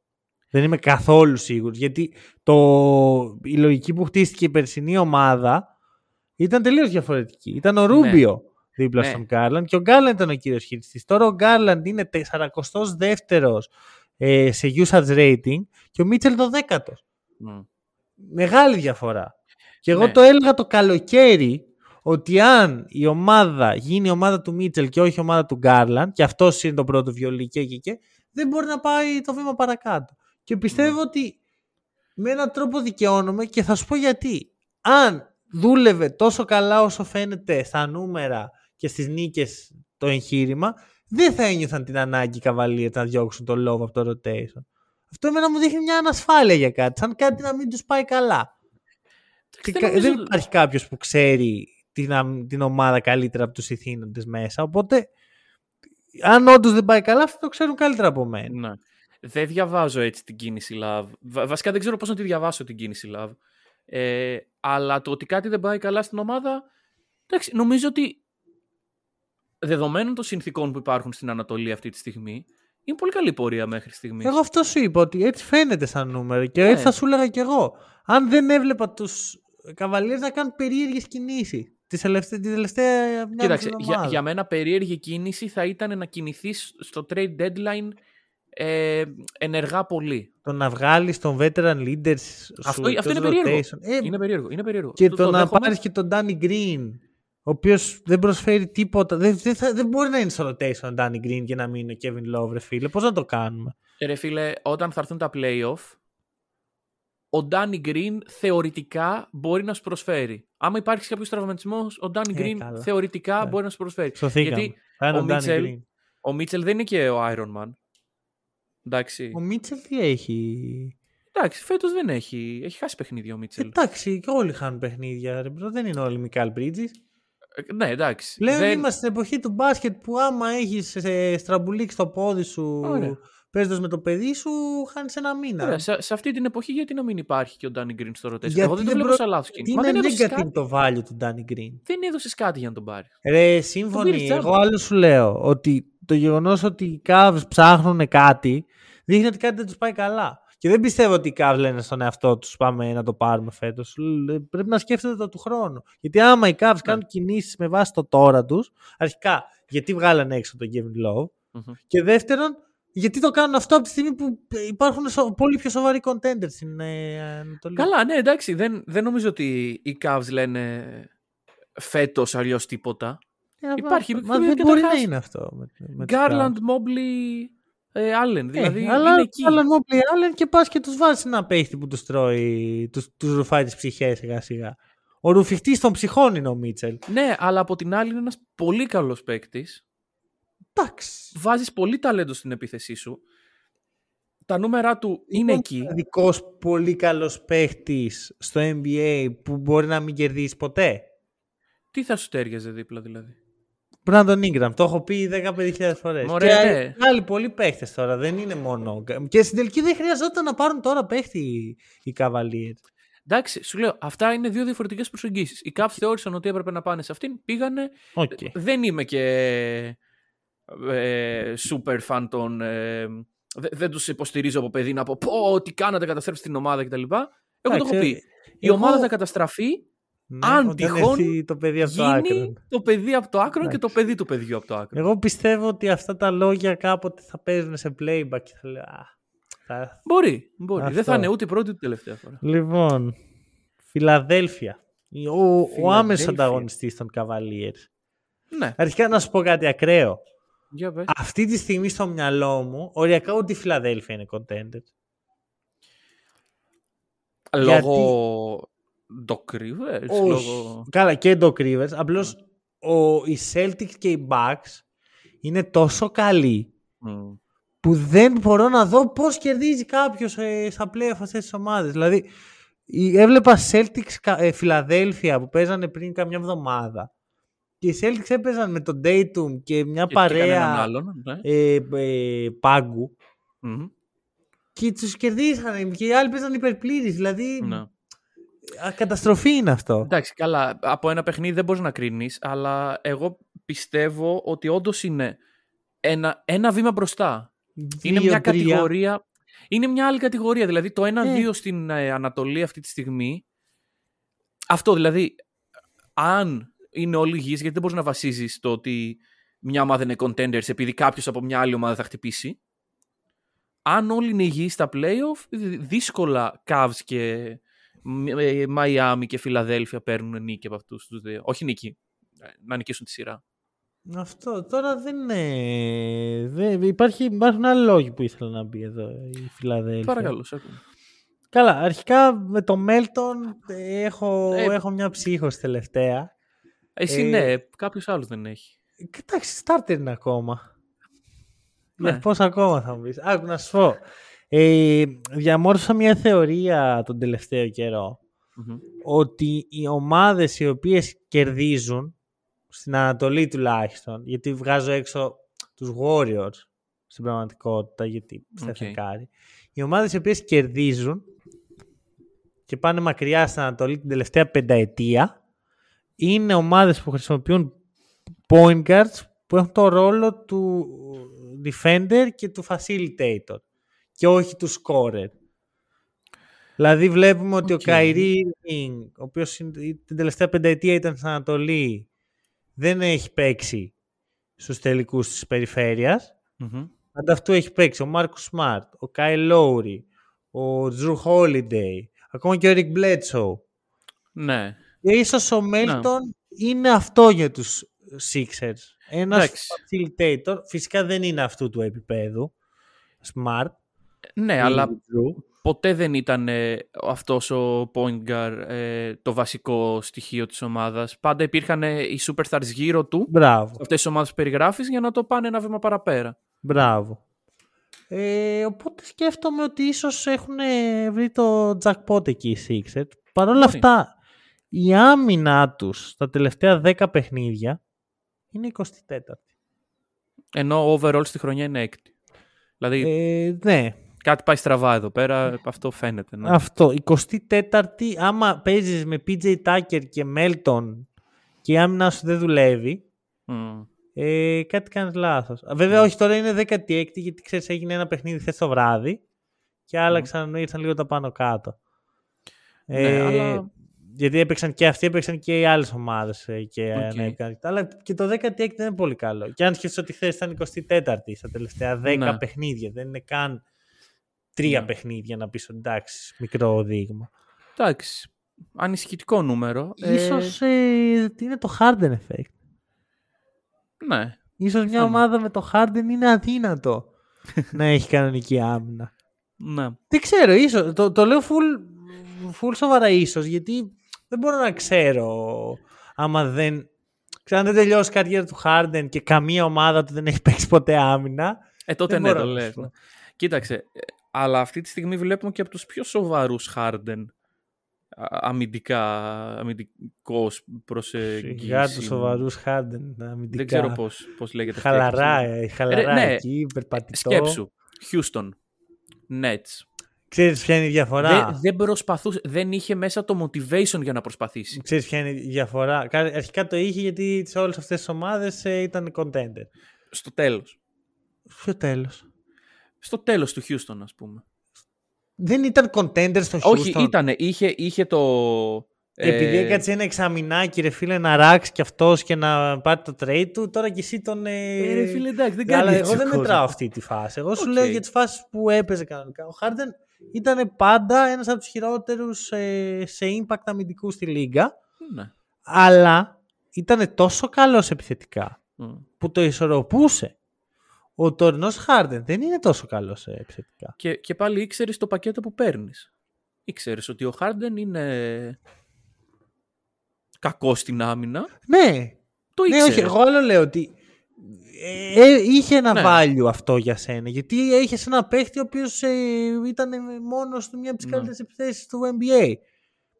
Δεν είμαι καθόλου σίγουρος, γιατί το... η λογική που χτίστηκε η περσινή ομάδα ήταν τελείως διαφορετική. Ήταν ο Ρούμπιο δίπλα Ναι. στον Γκάρλαντ και ο Γκάρλαντ ήταν ο κύριος χειριστής. Τώρα ο Γκάρλαντ είναι 42ος ε, σε usage rating και ο Μίτσελ το 10ο. Μμ. Μεγάλη διαφορά. Και εγώ Ναι. το έλεγα το καλοκαίρι ότι αν η ομάδα γίνει η ομάδα του Μίτσελ και όχι η ομάδα του Γκάρλαντ, και αυτός είναι το πρώτο βιολί και, και, και δεν μπορεί να πάει το βήμα παρακάτω. Και πιστεύω ότι με έναν τρόπο δικαιώνομαι και θα σου πω γιατί. Αν δούλευε τόσο καλά όσο φαίνεται στα νούμερα και στις νίκες το εγχείρημα, δεν θα ένιωθαν την ανάγκη οι Cavaliers να διώξουν το λόγο από το rotation. Αυτό εμένα μου δείχνει μια ανασφάλεια για κάτι, σαν κάτι να μην τους πάει καλά. Και δεν κα- νομίζω- δεν υπάρχει κάποιος που ξέρει την, αμ- την ομάδα καλύτερα από τους ηθήνοντες μέσα, οπότε αν όντως δεν πάει καλά, αυτό το ξέρουν καλύτερα από μένα. Ναι. Δεν διαβάζω έτσι την κίνηση Love. Βα- Βασικά δεν ξέρω πώς να τη διαβάσω την κίνηση Love. Ε, αλλά το ότι κάτι δεν πάει καλά στην ομάδα, εντάξει, νομίζω ότι δεδομένων των συνθήκων που υπάρχουν στην Ανατολή αυτή τη στιγμή, είναι πολύ καλή πορεία μέχρι στιγμής. Εγώ αυτό σου είπα ότι έτσι φαίνεται σαν νούμερο και Ναι. έτσι θα σου έλεγα κι εγώ. Αν δεν έβλεπα τους καβαλιέρε να κάνουν περίεργες κινήσεις τη τελευταία, τη τελευταία μια Κοίταξε, μισή για, εβδομάδα. για μένα περίεργη κίνηση θα ήταν να κινηθείς στο trade deadline ε, ενεργά πολύ. Το να βγάλεις τον veteran leaders σου Αυτό, αυτό εκτός είναι περίεργο. rotation. Ε, είναι περίεργο. Είναι περίεργο. και Αυτό το, να δέχομαι. πάρεις και τον Danny Green, ο οποίος δεν προσφέρει τίποτα. Δεν, δεν, θα- δεν μπορεί να είναι στο rotation ο Danny Green και να μην είναι ο Kevin Love, ρε φίλε. Πώς να το κάνουμε; Ρε φίλε, όταν θα έρθουν τα playoff, ο Danny Green θεωρητικά μπορεί να σου προσφέρει. Άμα υπάρχει κάποιος τραυματισμός, ο Danny Ε, Green καλά. θεωρητικά Ναι. μπορεί να σου προσφέρει. Σωθήκαμε. Γιατί Θα είναι ο ο Danny Μίτσελ- Green. Ο Μίτσελ δεν είναι και ο Iron Man. Εντάξει. Ο Μίτσελ τι έχει; Εντάξει, φέτος δεν έχει. Έχει χάσει παιχνίδια ο Μίτσελ. Εντάξει, και όλοι χάνουν παιχνίδια. Ρε, bro. δεν είναι όλοι Μικάλ Bridges. Ε, ναι, εντάξει. Πλέον δεν... είμαστε στην εποχή του μπάσκετ που άμα έχεις στραμπουλίξει στο πόδι σου Ωραία. παίζοντας με το παιδί σου, χάνεις ένα μήνα. Ωραία, σε, σε αυτή την εποχή γιατί να μην υπάρχει και ο Danny Green στο rotation; Γιατί Εγώ δεν το δεν βλέπω προ- σαν λάθος κίνηση. Μα Είναι δεν έδωσες negative κάτι. το value του Danny Green. Δεν έδωσε κάτι για να τον πάρει. Ρε, σύμφωνοι. πήρες τζάμπα. Εγώ άλλο σου λέω ότι το γεγονός ότι οι Cavs ψάχνουν κάτι δείχνει ότι κάτι δεν τους πάει καλά. Και δεν πιστεύω ότι οι Cavs λένε στον εαυτό τους πάμε να το πάρουμε φέτος. Πρέπει να σκέφτονται το του χρόνου. Γιατί άμα οι Ναι. Cavs κάνουν κινήσεις με βάση το τώρα τους, αρχικά γιατί βγάλανε έξω τον Kevin Love; Μμμ. Και δεύτερον, γιατί το κάνουν αυτό από τη στιγμή που υπάρχουν σο- πολύ πιο σοβαροί contenders στην ε, Ανατολή; Καλά, ναι, εντάξει. Δεν, δεν νομίζω ότι οι Cavs λένε φέτος αλλιώς τίποτα. Ε, υπάρχει, Μα καταρχάς, δεν μπορεί να είναι αυτό. Με, με τους Garland, Cavs. Mobley, ε, Allen. Δηλαδή ε, αλλά, είναι εκεί. αλλά Mobley Allen και πας και τους βάζεις ένα παίχτη που τους τρώει, τους, τους ρουφάει τις ψυχές σιγά σιγά. Ο ρουφιχτής των ψυχών είναι ο Μίτσελ. Ναι, αλλά από την άλλη είναι ένας πολύ καλός παίκτης. Εντάξει. Βάζεις πολύ ταλέντο στην επίθεσή σου. Τα νούμερα του είναι εκεί. Δικός πολύ καλός παίχτης στο NBA που μπορεί να μην κερδίσει ποτέ; Τι θα σου ταίριαζε δίπλα δηλαδή; Brandon Ingram, το έχω πει 15.000 φορές. Μωρέ, και ναι. άλλοι πολλοί παίχτες τώρα, δεν είναι μόνο. Και στην τελική δεν χρειαζόταν να πάρουν τώρα παίχτη οι- οι Cavaliers. Εντάξει, σου λέω, αυτά είναι δύο διαφορετικές προσεγγίσεις. Οι Cavs θεώρησαν ότι έπρεπε να πάνε σε αυτήν, πήγανε. Οκ. Δεν είμαι και ε, super fan των. Ε, δε- δεν τους υποστηρίζω από παιδί να πω πω τι κάνατε, καταστρέψετε την ομάδα κτλ. Εγώ το έχω Εντάξει, πει. Η εγώ- ομάδα θα καταστραφεί Ναι, αν όταν τυχόν έρθει το παιδί από το άκρο. γίνει το παιδί από το άκρο και το παιδί του παιδιού από το άκρο. Εγώ πιστεύω ότι αυτά τα λόγια κάποτε θα παίζουν σε playback και θα λέω «Α, θα... Μπορεί, μπορεί. Δεν Αυτό. θα είναι ούτε η πρώτη ούτε η τελευταία φορά. Λοιπόν, Φιλαδέλφια. Ο, ο Φιλαδέλφια. άμεσος ανταγωνιστής των Cavaliers. Ναι, Αρχικά να σου πω κάτι ακραίο. για πες. Αυτή τη στιγμή στο μυαλό μου, οριακά ούτε η Φιλαδέλφια είναι contender. Λόγω Doc Rivers, Όχι. λόγω... Καλά, και Doc Rivers. Απλώς ο, οι Celtics και οι Bucks είναι τόσο καλοί Μμ. που δεν μπορώ να δω πώς κερδίζει κάποιος ε, στα playoff αυτές τις ομάδες. Δηλαδή, η- έβλεπα Celtics κα- ε, Φιλαδέλφια που παίζανε πριν καμιά εβδομάδα και οι Celtics έπαιζαν με τον Dayton και μια Και- και κανέναν παρέα άλλον, ναι. ε, ε, πάγκου Μμμ. και τους κερδίσανε και οι άλλοι παίζαν υπερπλήρης. Δηλαδή, Ναι. Α, καταστροφή είναι αυτό. Εντάξει, καλά. Από ένα παιχνίδι δεν μπορείς να κρίνεις, αλλά εγώ πιστεύω ότι όντως είναι ένα, ένα βήμα μπροστά. είναι μια Δύο-τρία. κατηγορία. Είναι μια άλλη κατηγορία. Δηλαδή το 1-2 Ε. στην ε, Ανατολή αυτή τη στιγμή. Αυτό δηλαδή. Αν είναι όλοι υγιείς, γιατί δεν μπορείς να βασίζεις το ότι μια ομάδα είναι contenders επειδή κάποιος από μια άλλη ομάδα θα χτυπήσει. Αν όλοι είναι υγιείς στα playoff, δυ- δύσκολα Cavs και ε, Miami και Φιλαδέλφια παίρνουν νίκη από αυτούς τους δύο. Όχι νίκη, ε, να νικήσουν τη σειρά. Αυτό τώρα δεν είναι. Δεν, υπάρχει, υπάρχουν άλλοι λόγοι που ήθελα να μπει εδώ η Φιλαδέλφια. Παρακαλώ, σε ακούω. Καλά, αρχικά με το Μέλτον ε, έχω, Ε, έχω μια ψύχωση τελευταία. Εσύ Ε, ναι, κάποιος άλλος δεν έχει. Κοιτάξτε, starter είναι ακόμα. Ναι. Για πώς ακόμα θα μου πεις. Άκου να σου πω. Ε, διαμόρφωσα μια θεωρία τον τελευταίο καιρό Μμμ. ότι οι ομάδες οι οποίες κερδίζουν στην Ανατολή τουλάχιστον γιατί βγάζω έξω τους Warriors στην πραγματικότητα γιατί Οκ. Stephen Curry οι ομάδες οι οποίες κερδίζουν και πάνε μακριά στην Ανατολή την τελευταία πενταετία είναι ομάδες που χρησιμοποιούν point guards που έχουν το ρόλο του defender και του facilitator και όχι του scorer. Δηλαδή βλέπουμε ότι ο Καϊρή ο οποίος την τελευταία πενταετία ήταν στην Ανατολή, δεν έχει παίξει στους τελικούς της περιφέρειας. Μμμ. Ανταυτού έχει παίξει ο Μάρκο Σμαρτ, ο Κάι Λόουρι, ο Τζρου Χόλιντεϊ, ακόμα και ο Ρικ Μπλέτσο. Ναι. Και ίσως ο Μέλτον είναι αυτό για τους Sixers. Ένας Εντάξει. facilitator, φυσικά δεν είναι αυτού του επίπεδου. Smart. Ναι, ή αλλά Drew. ποτέ δεν ήταν ε, αυτός ο point guard ε, το βασικό στοιχείο της ομάδας. Πάντα υπήρχαν ε, οι superstars γύρω του, Μπράβο. αυτές τις ομάδες που περιγράφεις, για να το πάνε ένα βήμα παραπέρα. Μπράβο. Ε, οπότε σκέφτομαι ότι ίσως έχουν βρει το jackpot εκεί οι Sixers. Παρ' όλα Μπορεί. αυτά, η άμυνα τους στα τελευταία 10 παιχνίδια είναι 24η. Ενώ overall στη χρονιά είναι έκτη. Δηλαδή Ε, ναι, κάτι πάει στραβά εδώ πέρα, αυτό φαίνεται. Ναι. αυτό. 24η, άμα παίζεις με PJ Tucker και Melton και η άμυνα σου δεν δουλεύει, Μμ. ε, κάτι κάνεις λάθος. Βέβαια, όχι, τώρα είναι 16η γιατί ξέρεις έγινε ένα παιχνίδι χθες το βράδυ και άλλαξαν, ήρθαν λίγο τα πάνω κάτω. Ναι, Ε, αλλά- Γιατί έπαιξαν και αυτοί, έπαιξαν και οι άλλες ομάδες. ε, Και, Οκ. ναι, έκανε- αλλά και το 16η δεν είναι πολύ καλό. Και αν σκεφτείς ότι χθες ήταν 24η στα τελευταία 10 Ναι. παιχνίδια, δεν είναι καν τρία Ναι. παιχνίδια να πεις ότι εντάξει, μικρό δείγμα. Εντάξει. Ανησυχητικό νούμερο. Ε, Ίσως ε, είναι το Harden effect; ναι. Ίσως μια Πιθανό. ομάδα με το Harden είναι αδύνατο να έχει κανονική άμυνα. ναι. Δεν ξέρω, ίσως. Το, το λέω full, full σοβαρά ίσως, γιατί δεν μπορώ να ξέρω άμα δεν... Ξέρω, αν δεν τελειώσει η καριέρα του Harden και καμία ομάδα του δεν έχει παίξει ποτέ άμυνα. Ε, τότε Δεν ναι, μπορώ το να λες. σου πω. ναι. Κοίταξε, ε, αλλά αυτή τη στιγμή βλέπουμε και από τους πιο σοβαρούς Harden α- αμυντικά, αμυντικός προσεγγίση. Σιγά τους σοβαρούς Harden. αμυντικά. Δεν ξέρω πώς, πώς λέγεται. αυτή η Χαλαρά, έκφραση. ε, χαλαρά ναι. εκεί, περπατητό. Σκέψου. Houston. Nets. Ξέρεις ποια είναι η διαφορά; Δεν, δεν προσπαθούσε, δεν είχε μέσα το motivation για να προσπαθήσει. Ξέρεις ποια είναι η διαφορά; Κα- Αρχικά το είχε γιατί σε όλες αυτές τις ομάδες ε, ήταν contender. Στο τέλος. Ποιο τέλος. Στο τέλος του Houston, ας πούμε. Δεν ήταν contender στο Houston. Όχι, ήτανε. Είχε, είχε το... Επειδή ε, έκατσε ένα εξαμηνάκι ρε φίλε να ράξεις κι αυτός και να πάρει το trade του, τώρα κι εσύ τον... Ε... ε, ρε φίλε, εντάξει, δεν κάνει Αλλά έτσι εγώ ο δεν κόσμος. μετράω αυτή τη φάση. Εγώ σου Οκ. λέω για τις φάσεις που έπαιζε κανονικά. Ο Χάρντεν ήταν πάντα ένας από τους χειρότερους ε, σε impact αμυντικούς στη λίγκα, Ναι. αλλά ήταν τόσο καλός επιθετικά Μμ. που το ισορροπούσε. Ο τωρινός Χάρντεν δεν είναι τόσο καλός ε, επιθετικά. Και, και πάλι ήξερες το πακέτο που παίρνεις. Ήξερες ότι ο Χάρντεν είναι κακός στην άμυνα. Ναι, Το Ναι, ήξερες. όχι, εγώ άλλο λέω ότι ε, είχε ένα Ναι. value αυτό για σένα. Γιατί είχε ένα παίχτη ο οποίος ήταν μόνος του μια από τις Ναι. καλύτερες επιθέσεις του NBA.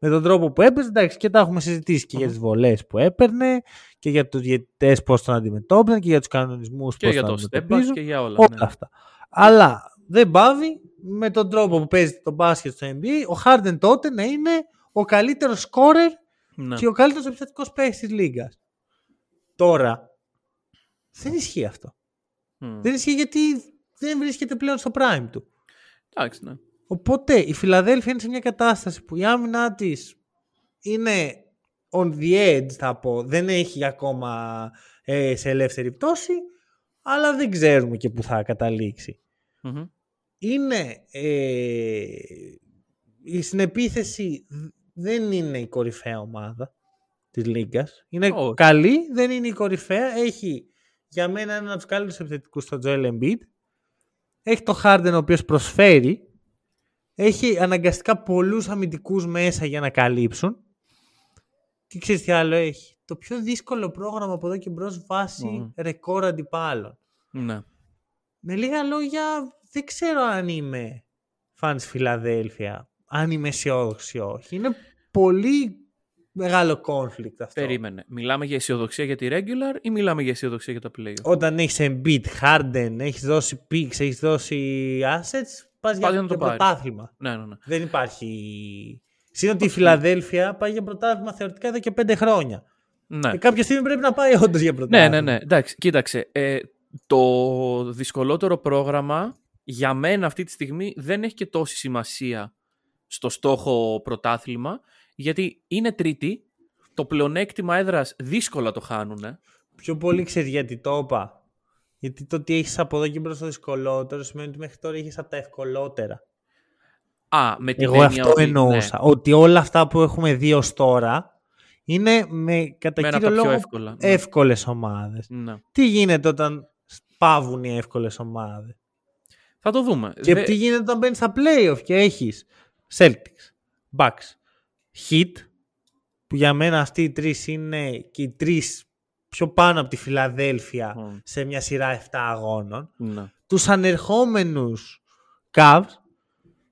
Με τον τρόπο που έπαιζε, εντάξει, και τα έχουμε συζητήσει και για Μμμ. τις βολές που έπαιρνε και για τους διαιτητές πώς τον αντιμετώπιζαν και για τους κανονισμούς και πώς για τον το step back αντιμετωπίζουν. και για όλα. Όλα ναι. αυτά. Αλλά δεν πάβει με τον τρόπο που παίζει το μπάσκετ στο NBA ο Harden τότε να είναι ο καλύτερος scorer Ναι. και ο καλύτερος επιθετικός παίκτης της λίγας. Τώρα δεν ισχύει αυτό. Μμ. Δεν ισχύει γιατί δεν βρίσκεται πλέον στο prime του. Εντάξει, ναι. Οπότε η Φιλαδέλφια είναι σε μια κατάσταση που η άμυνά της είναι on the edge, θα πω. Δεν έχει ακόμα ε, σε ελεύθερη πτώση, αλλά δεν ξέρουμε και που θα καταλήξει. Μμμ. Είναι ε, η στην επίθεση δεν είναι η κορυφαία ομάδα της Λίγκας. Είναι Όχι. καλή, δεν είναι η κορυφαία. Έχει για μένα έναν από τους καλύτερους επιθετικούς στο Joel Embiid. Έχει το Harden ο οποίος προσφέρει. Έχει αναγκαστικά πολλούς αμυντικούς μέσα για να καλύψουν. Και ξέρεις τι άλλο έχει; Το πιο δύσκολο πρόγραμμα από εδώ και μπρος βάσει Μμμ. ρεκόρ αντιπάλων. Ναι. Με λίγα λόγια, δεν ξέρω αν είμαι φαν της Φιλαδέλφια, αν είμαι αισιόδοξη ή όχι. Είναι πολύ μεγάλο conflict αυτό. Περίμενε. Μιλάμε για αισιοδοξία για τη regular ή μιλάμε για αισιοδοξία για τα play Όταν έχεις Embiid, Harden, έχεις δώσει picks, έχεις δώσει assets, πας για, να το για πάρεις. πρωτάθλημα. Ναι, ναι, ναι. Δεν υπάρχει Συν ότι η Φιλαδέλφια πάει για πρωτάθλημα θεωρητικά εδώ και πέντε χρόνια. Ναι. Και κάποια στιγμή πρέπει να πάει όντως για Ναι, πρωτάθλημα. ναι, ναι. Εντάξει, κοίταξε. Ε, το δυσκολότερο πρόγραμμα για μένα αυτή τη στιγμή δεν έχει και τόση σημασία στο στόχο πρωτάθλημα, γιατί είναι τρίτη, το πλεονέκτημα έδρας δύσκολα το χάνουν. Πιο πολύ ξέρεις γιατί το είπα. Γιατί το ότι έχεις από εδώ και μπρος το δυσκολότερο σημαίνει ότι μέχρι τώρα είχες από τα ευκολότερα. Α, με την Εγώ έννοια αυτό ότι- εννοούσα. Ότι όλα αυτά που έχουμε δει ως τώρα είναι με κατά Με ένα κύριο από τα πιο λόγο εύκολα, ναι. εύκολες ομάδες. Ναι. Ναι. Τι γίνεται όταν πάβουν οι εύκολες ομάδες; Θα το δούμε. Και Δε- τι γίνεται όταν μπαίνεις στα playoff και έχεις Celtics, Bucks, Heat, που για μένα αυτοί οι τρεις είναι και οι τρεις πιο πάνω από τη Φιλαδέλφια Μμ. σε μια σειρά 7 αγώνων. Ναι. Τους ανερχόμενους Cavs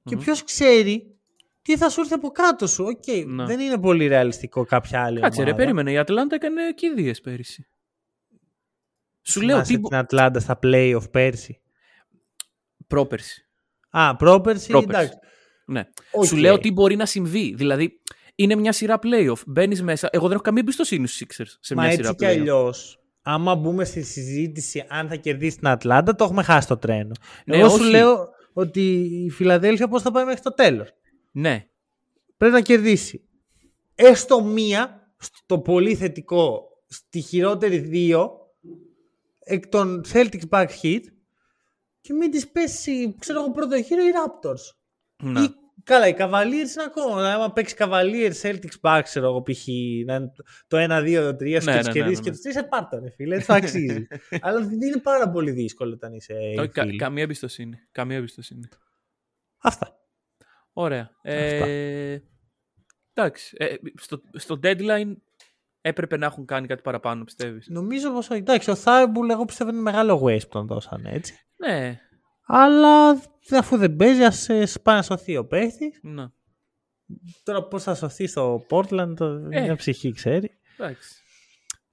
και Μμμ. ποιος ξέρει τι θα σου έρθει από κάτω σου. Οκ, Ναι. δεν είναι πολύ ρεαλιστικό κάποια άλλη Κάτσε ρε, ομάδα. περίμενε. Η Ατλάντα έκανε κηδείες πέρυσι. Σου λέω Θυμάσαι τι... μπο- την Ατλάντα στα playoff πέρσι; Πρόπερση. Α, πρόπερση, Πρόπερση. εντάξει. Ναι. Οκ. Σου λέω τι μπορεί να συμβεί. Δηλαδή, είναι μια σειρά playoff. Μπαίνεις μέσα. Εγώ δεν έχω καμία εμπιστοσύνη στους Sixers σε Μα μια έτσι σειρά κι playoff. αλλιώς, άμα μπούμε στη συζήτηση αν θα κερδίσει την Ατλάντα, το έχουμε χάσει το τρένο. Ναι, Εγώ σου όχι. λέω ότι η Φιλαδέλφια πώς θα πάει μέχρι το τέλος. Ναι. Πρέπει να κερδίσει. Έστω μία, στο πολύ θετικό, στη χειρότερη δύο, εκ των Celtics back hit και μην τις πέσει, ξέρω εγώ, πρώτο γύρο οι Raptors. ναι. Ή, καλά, οι Cavaliers είναι ακόμα. Δηλαδή, άμα παίξει Cavaliers, Celtics back, ξέρω εγώ, π.χ. να είναι το 1-2, το 3 σου Ναι, και ναι, τους ναι, κερδίσει ναι, και ναι. τους τρεις, ε, πάρ' ρε φίλε, έτσι το αξίζει. Αλλά δεν είναι πάρα πολύ δύσκολο όταν είσαι Όχι, κα- φίλοι. καμία εμπιστοσύνη. Καμία εμπιστοσύνη. Αυτά. Ωραία. Αυτά. Ε, εντάξει. Ε, στο, στο deadline έπρεπε να έχουν κάνει κάτι παραπάνω, πιστεύεις; Νομίζω πως όχι. Εντάξει, ο Θάιμπουλ εγώ πιστεύω είναι μεγάλο waste που τον δώσαν έτσι. Ναι. Αλλά αφού δεν παίζει, ας ε, πάει να σωθεί ο παίχτης. ναι. Τώρα πώς θα σωθεί στο Portland, το, Ε. μια ψυχή ξέρει. Εντάξει.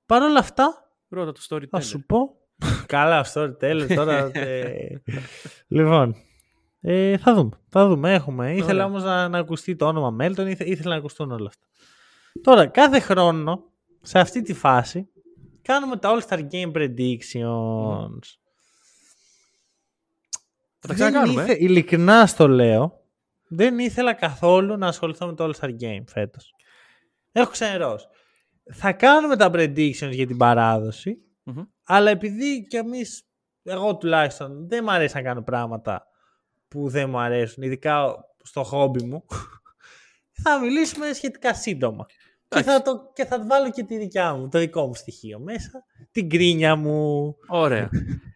Παρ' όλα αυτά, Ρώτα το storyteller. θα σου πω. Καλά, storyteller τώρα. ε, λοιπόν, ε, θα δούμε. Θα δούμε. Έχουμε. Ήθελα όμως να, να ακουστεί το όνομα Μέλτον, ήθε, ήθελα να ακουστούν όλα αυτά. Τώρα, κάθε χρόνο σε αυτή τη φάση κάνουμε τα All Star Game Predictions. Θα τα Δεν ξανακάνουμε. ήθε- ειλικρινά στο λέω. Δεν ήθελα καθόλου να ασχοληθώ με το All Star Game φέτος. Έχω ξενερώσει. Θα κάνουμε τα predictions για την παράδοση, Μμμ. αλλά επειδή κι εμείς, εγώ τουλάχιστον, δεν μου αρέσει να κάνω πράγματα που δεν μου αρέσουν, ειδικά στο χόμπι μου, θα μιλήσουμε σχετικά σύντομα. Και Εντάξει. θα, το, και θα βάλω και τη δικιά μου, το δικό μου στοιχείο μέσα, την κρίνια μου. Ωραία.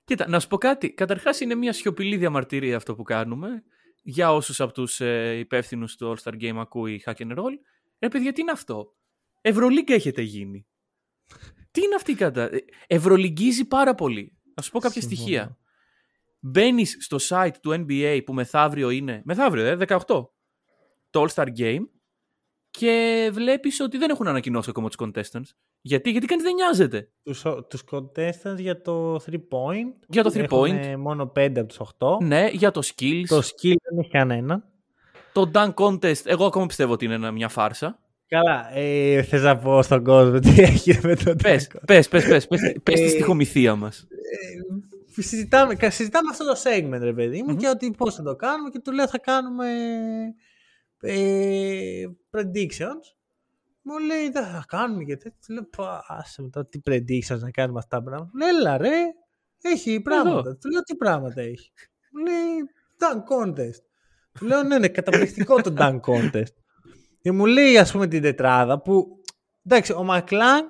Κοίτα, να σου πω κάτι. Καταρχάς είναι μια σιωπηλή διαμαρτυρία αυτό που κάνουμε. Για όσους από τους ε, υπεύθυνους του All Star Game ακούει hack and roll. Ρε παιδιά, τι είναι αυτό; Ευρωλίγκα έχετε γίνει. τι είναι αυτή η κατά. ε, Ευρωλυγκίζει πάρα πολύ. Να σου πω κάποια Συμφωνώ. στοιχεία. Μπαίνεις στο site του NBA που μεθαύριο είναι. Μεθαύριο, ε, 18. Το All Star Game. Και βλέπεις ότι δεν έχουν ανακοινώσει ακόμα τους contestants. Γιατί, γιατί κανείς δεν νοιάζεται; Τους, τους contestants για το 3 point. Για το 3 Έχουν point. μόνο 5 από τους 8. Ναι, για το skills. Το skill δεν έχει κανένα. Το dunk contest, εγώ ακόμα πιστεύω ότι είναι ένα- μια φάρσα. Καλά, ε, θες να πω στον κόσμο τι έχει με το Πες, dunk. πες, πες, πες, πες, πες τη Ε, στοιχομηθεία μας. Ε, συζητάμε, κα- συζητάμε αυτό το segment, ρε παιδί μου, Μμμ. και ότι πώς θα το κάνουμε και του λέω θα κάνουμε ε, predictions. Μου λέει δεν θα κάνουμε και τέτοια. Του λέω «Πα, άσε με τώρα τι predictions να κάνουμε αυτά τα πράγματα. Μου λέει έλα ρε, έχει πράγματα. Του λέω τι πράγματα έχει. Μου λέει dunk contest. Του λέω ναι, ναι, καταπληκτικό το dunk contest. Και μου λέει ας πούμε την τετράδα που εντάξει ο Μακλάνγκ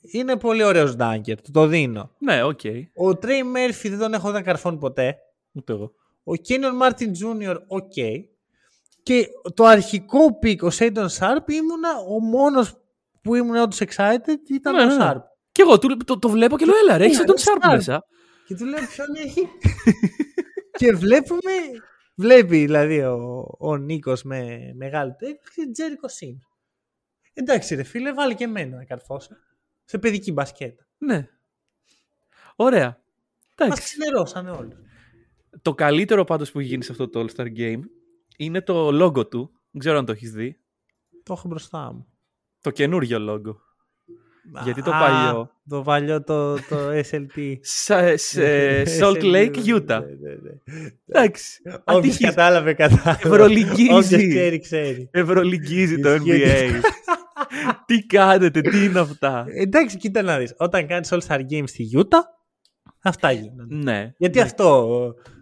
είναι πολύ ωραίος dunker, του το δίνω. Ναι, οκ. Ο Τρέι Μέρφυ δεν τον έχω δει να καρφώνει ποτέ. Ούτε εγώ. Ο Κένιον Μάρτιν Τζούνιορ, οκ. Και το αρχικό πικ, ο Σέιντον Σαρπ, ήμουνα ο μόνος που ήμουν όντως excited ήταν Ναι, ο ναι. Σάρπ. Και εγώ του- το, το βλέπω και λέω, έλα ρε, έχεις Ναι, τον ο Sharp Sharp. μέσα. Και του λέω ποιον έχει; και βλέπουμε, βλέπει δηλαδή ο, ο Νίκος με μεγάλη τέχνη και Τζέρικο Σιμς. Εντάξει ρε φίλε, βάλει και εμένα να καρφώσω. Σε παιδική μπασκέτα. Ναι. Ωραία. Μας Εντάξει. ξενερώσανε όλοι. Το καλύτερο πάντως που έχει γίνει σε αυτό το All-Star Game είναι το logo του. Δεν ξέρω αν το έχεις δει. Το έχω μπροστά μου. Το καινούριο λόγο. Γιατί το Α, παλιό. Το παλιό το, το SLT. Σα- σε Salt Lake, Utah. Ναι, ναι, ναι. Εντάξει. Όποιος Ατύχης. κατάλαβε, κατάλαβε. Ευρωλυγγίζει. Όποιος ξέρει, ξέρει. Ευρωλυγγίζει το Ισχύει. NBA. τι κάνετε, τι είναι αυτά; Εντάξει, κοίτα να δεις. Όταν κάνεις All-Star Games στη Utah, αυτά γίνονται. ναι. Γιατί αυτό.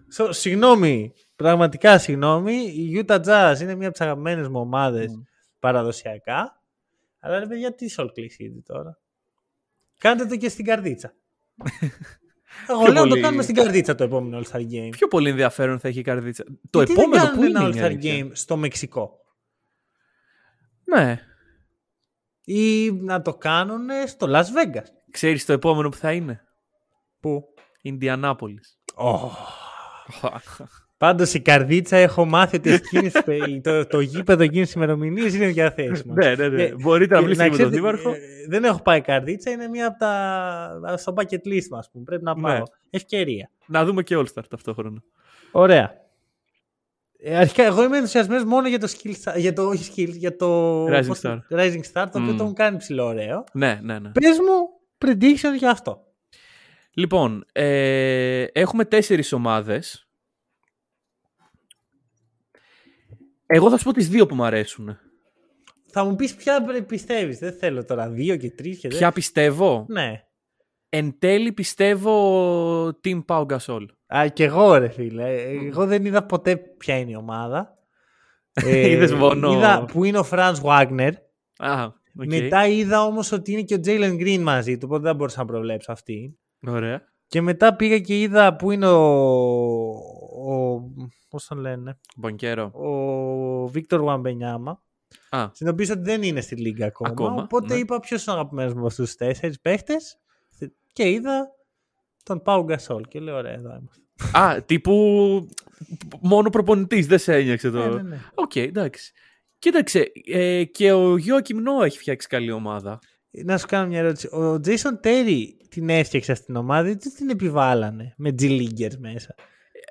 σο- Συγγνώμη, πραγματικά συγγνώμη. Η Utah Jazz είναι μία από τις αγαπημένες μου ομάδες παραδοσιακά. Αλλά ρε παιδιά, τι Salt Lake City τώρα. Κάντε το και στην καρδίτσα. Εγώ Πιο λέω να το πολύ- κάνουμε στην καρδίτσα το επόμενο All-Star Game. Πιο πολύ ενδιαφέρον θα έχει η καρδίτσα. Το Γιατί δεν επόμενο κάνουν που είναι. ένα είναι η All-Star αλήθεια. Game στο Μεξικό; Ναι. Ή να το κάνουν στο Las Vegas; Ξέρεις το επόμενο που θα είναι; Πού; Ινδιανάπολης. Πάντως η καρδίτσα έχω μάθει ότι εκείνες, το, το γήπεδο εκείνη τη ημερομηνίας είναι διαθέσιμος. ναι, ναι, ναι. Ε, Μπορείτε να Και μιλήσετε με τον ξέρετε, Δήμαρχο. ε, Δεν έχω πάει καρδίτσα, είναι μία από τα. στο bucket list μα που πρέπει να πάω. Ναι. Ευκαιρία. Να δούμε και All Star ταυτόχρονα. Ωραία. Ε, αρχικά, εγώ είμαι ενθουσιασμένος μόνο για το skill, για το, όχι skill, για το Rising πώς το- Star. Rising Star, το οποίο Mm. το έχουν κάνει ψηλό ωραίο. Ναι, ναι, ναι. Πες μου prediction για αυτό. Λοιπόν, ε, έχουμε τέσσερις ομάδες. Εγώ θα σου πω τις δύο που μου αρέσουν. Θα μου πεις ποια πιστεύεις. Δεν θέλω τώρα δύο και τρεις και Ποια πιστεύω; δεν... Ναι. Εν τέλει πιστεύω Team Pau Gasol. Α, και εγώ ρε φίλε. Εγώ δεν είδα ποτέ ποια είναι η ομάδα. Ε, Είδες μόνο- Είδα που είναι ο Franz Wagner. Α, οκ. Μετά είδα όμως ότι είναι και ο Jalen Green μαζί του, οπότε δεν μπορούσα να προβλέψω αυτή. Ωραία. Και μετά πήγα και είδα που είναι ο... ο πώς τον λένε, Μπανκέρο. ο Βίκτορ Γουεμπανιάμα. Α, Συνειδητοποίησα ότι δεν είναι στη λίγκα ακόμα. Ακόμα, οπότε ναι. είπα ποιος είναι ο αγαπημένος μου από αυτούς τους τέσσερις παίχτες. Και είδα τον Πάου Γκασόλ και λέω ωραία εδώ είμαστε. Α τύπου μόνο προπονητής, δεν σε ένοιαξε το... Ναι, ναι, ναι. Οκ, εντάξει. Κοίταξε, ε, και ο Γιοακίμ Νόα έχει φτιάξει καλή ομάδα. Να σου κάνω μια ερώτηση. Ο Jason Terry την έφτιαξε στην ομάδα ή την επιβάλλανε με G-Leaguers μέσα;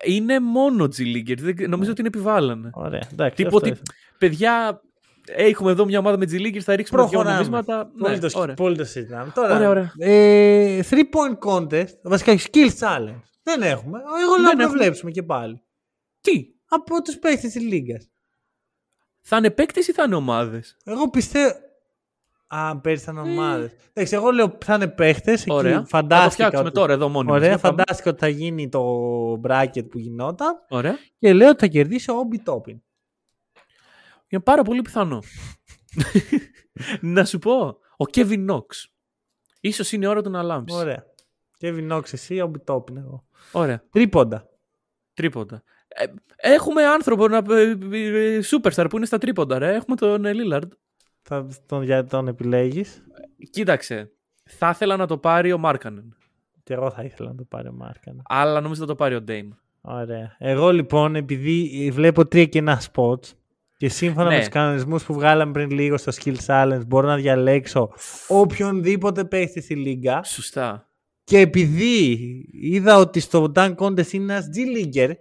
Είναι μόνο G Leaguers, δεν- νομίζω ότι είναι επιβάλλανε. Ωραία, εντάξει. Τύπου αυτό ότι, ήθελα. παιδιά, έχουμε εδώ μια ομάδα με G Leaguers, θα ρίξουμε δύο Προχωράμε. νομίσματα. Πολύ, Ναι, το, ωραία. πολύ το συζητάμε. Τώρα, Ωραία, ωραία. Ε, three point contest, βασικά skill challenge. Δεν έχουμε. Εγώ λέω Δεν να έχουμε. προβλέψουμε και πάλι. Τι, Από τους παίχτες της Λίγκας. θα είναι παίκτες ή θα είναι ομάδες; Εγώ πιστεύω... Α, πέρυσι ήταν ομάδες. Εντάξει, εγώ λέω θα είναι παίχτες. Ε. Ωραία. Εκεί, Θα το φαντάστηκα φτιάξουμε ότι- τώρα εδώ μόνοι Ωραία, μας. Για πάμε. φαντάστηκα ότι θα γίνει το bracket που γινόταν Ωραία. και λέω ότι θα κερδίσει ο Obi Toppin. Είναι πάρα πολύ πιθανό. να σου πω, ο Kevin Knox. Ίσως είναι η ώρα του να λάμψει. Ωραία. Kevin Knox εσύ, Obi Toppin εγώ. Ωραία. Τρίποντα. Τρίποντα. Ε, έχουμε άνθρωπο, να, ε, ε, superstar που είναι στα τρίποντα, ρε. Έχουμε τον ε, Lillard. Θα τον, για τον επιλέγεις. Κοίταξε. Θα ήθελα να το πάρει ο Μάρκανεν. Και εγώ θα ήθελα να το πάρει ο Μάρκανα. Αλλά νομίζω θα το πάρει ο Dame. Ωραία. Εγώ λοιπόν, επειδή βλέπω τρία κενά spots και σύμφωνα Ναι. με τους κανονισμούς που βγάλαμε πριν λίγο στο Skill Challenge μπορώ να διαλέξω οποιονδήποτε παίχτη στη λίγα Σωστά. και επειδή είδα ότι στο Dunk Contest είναι ένας G-Leaguer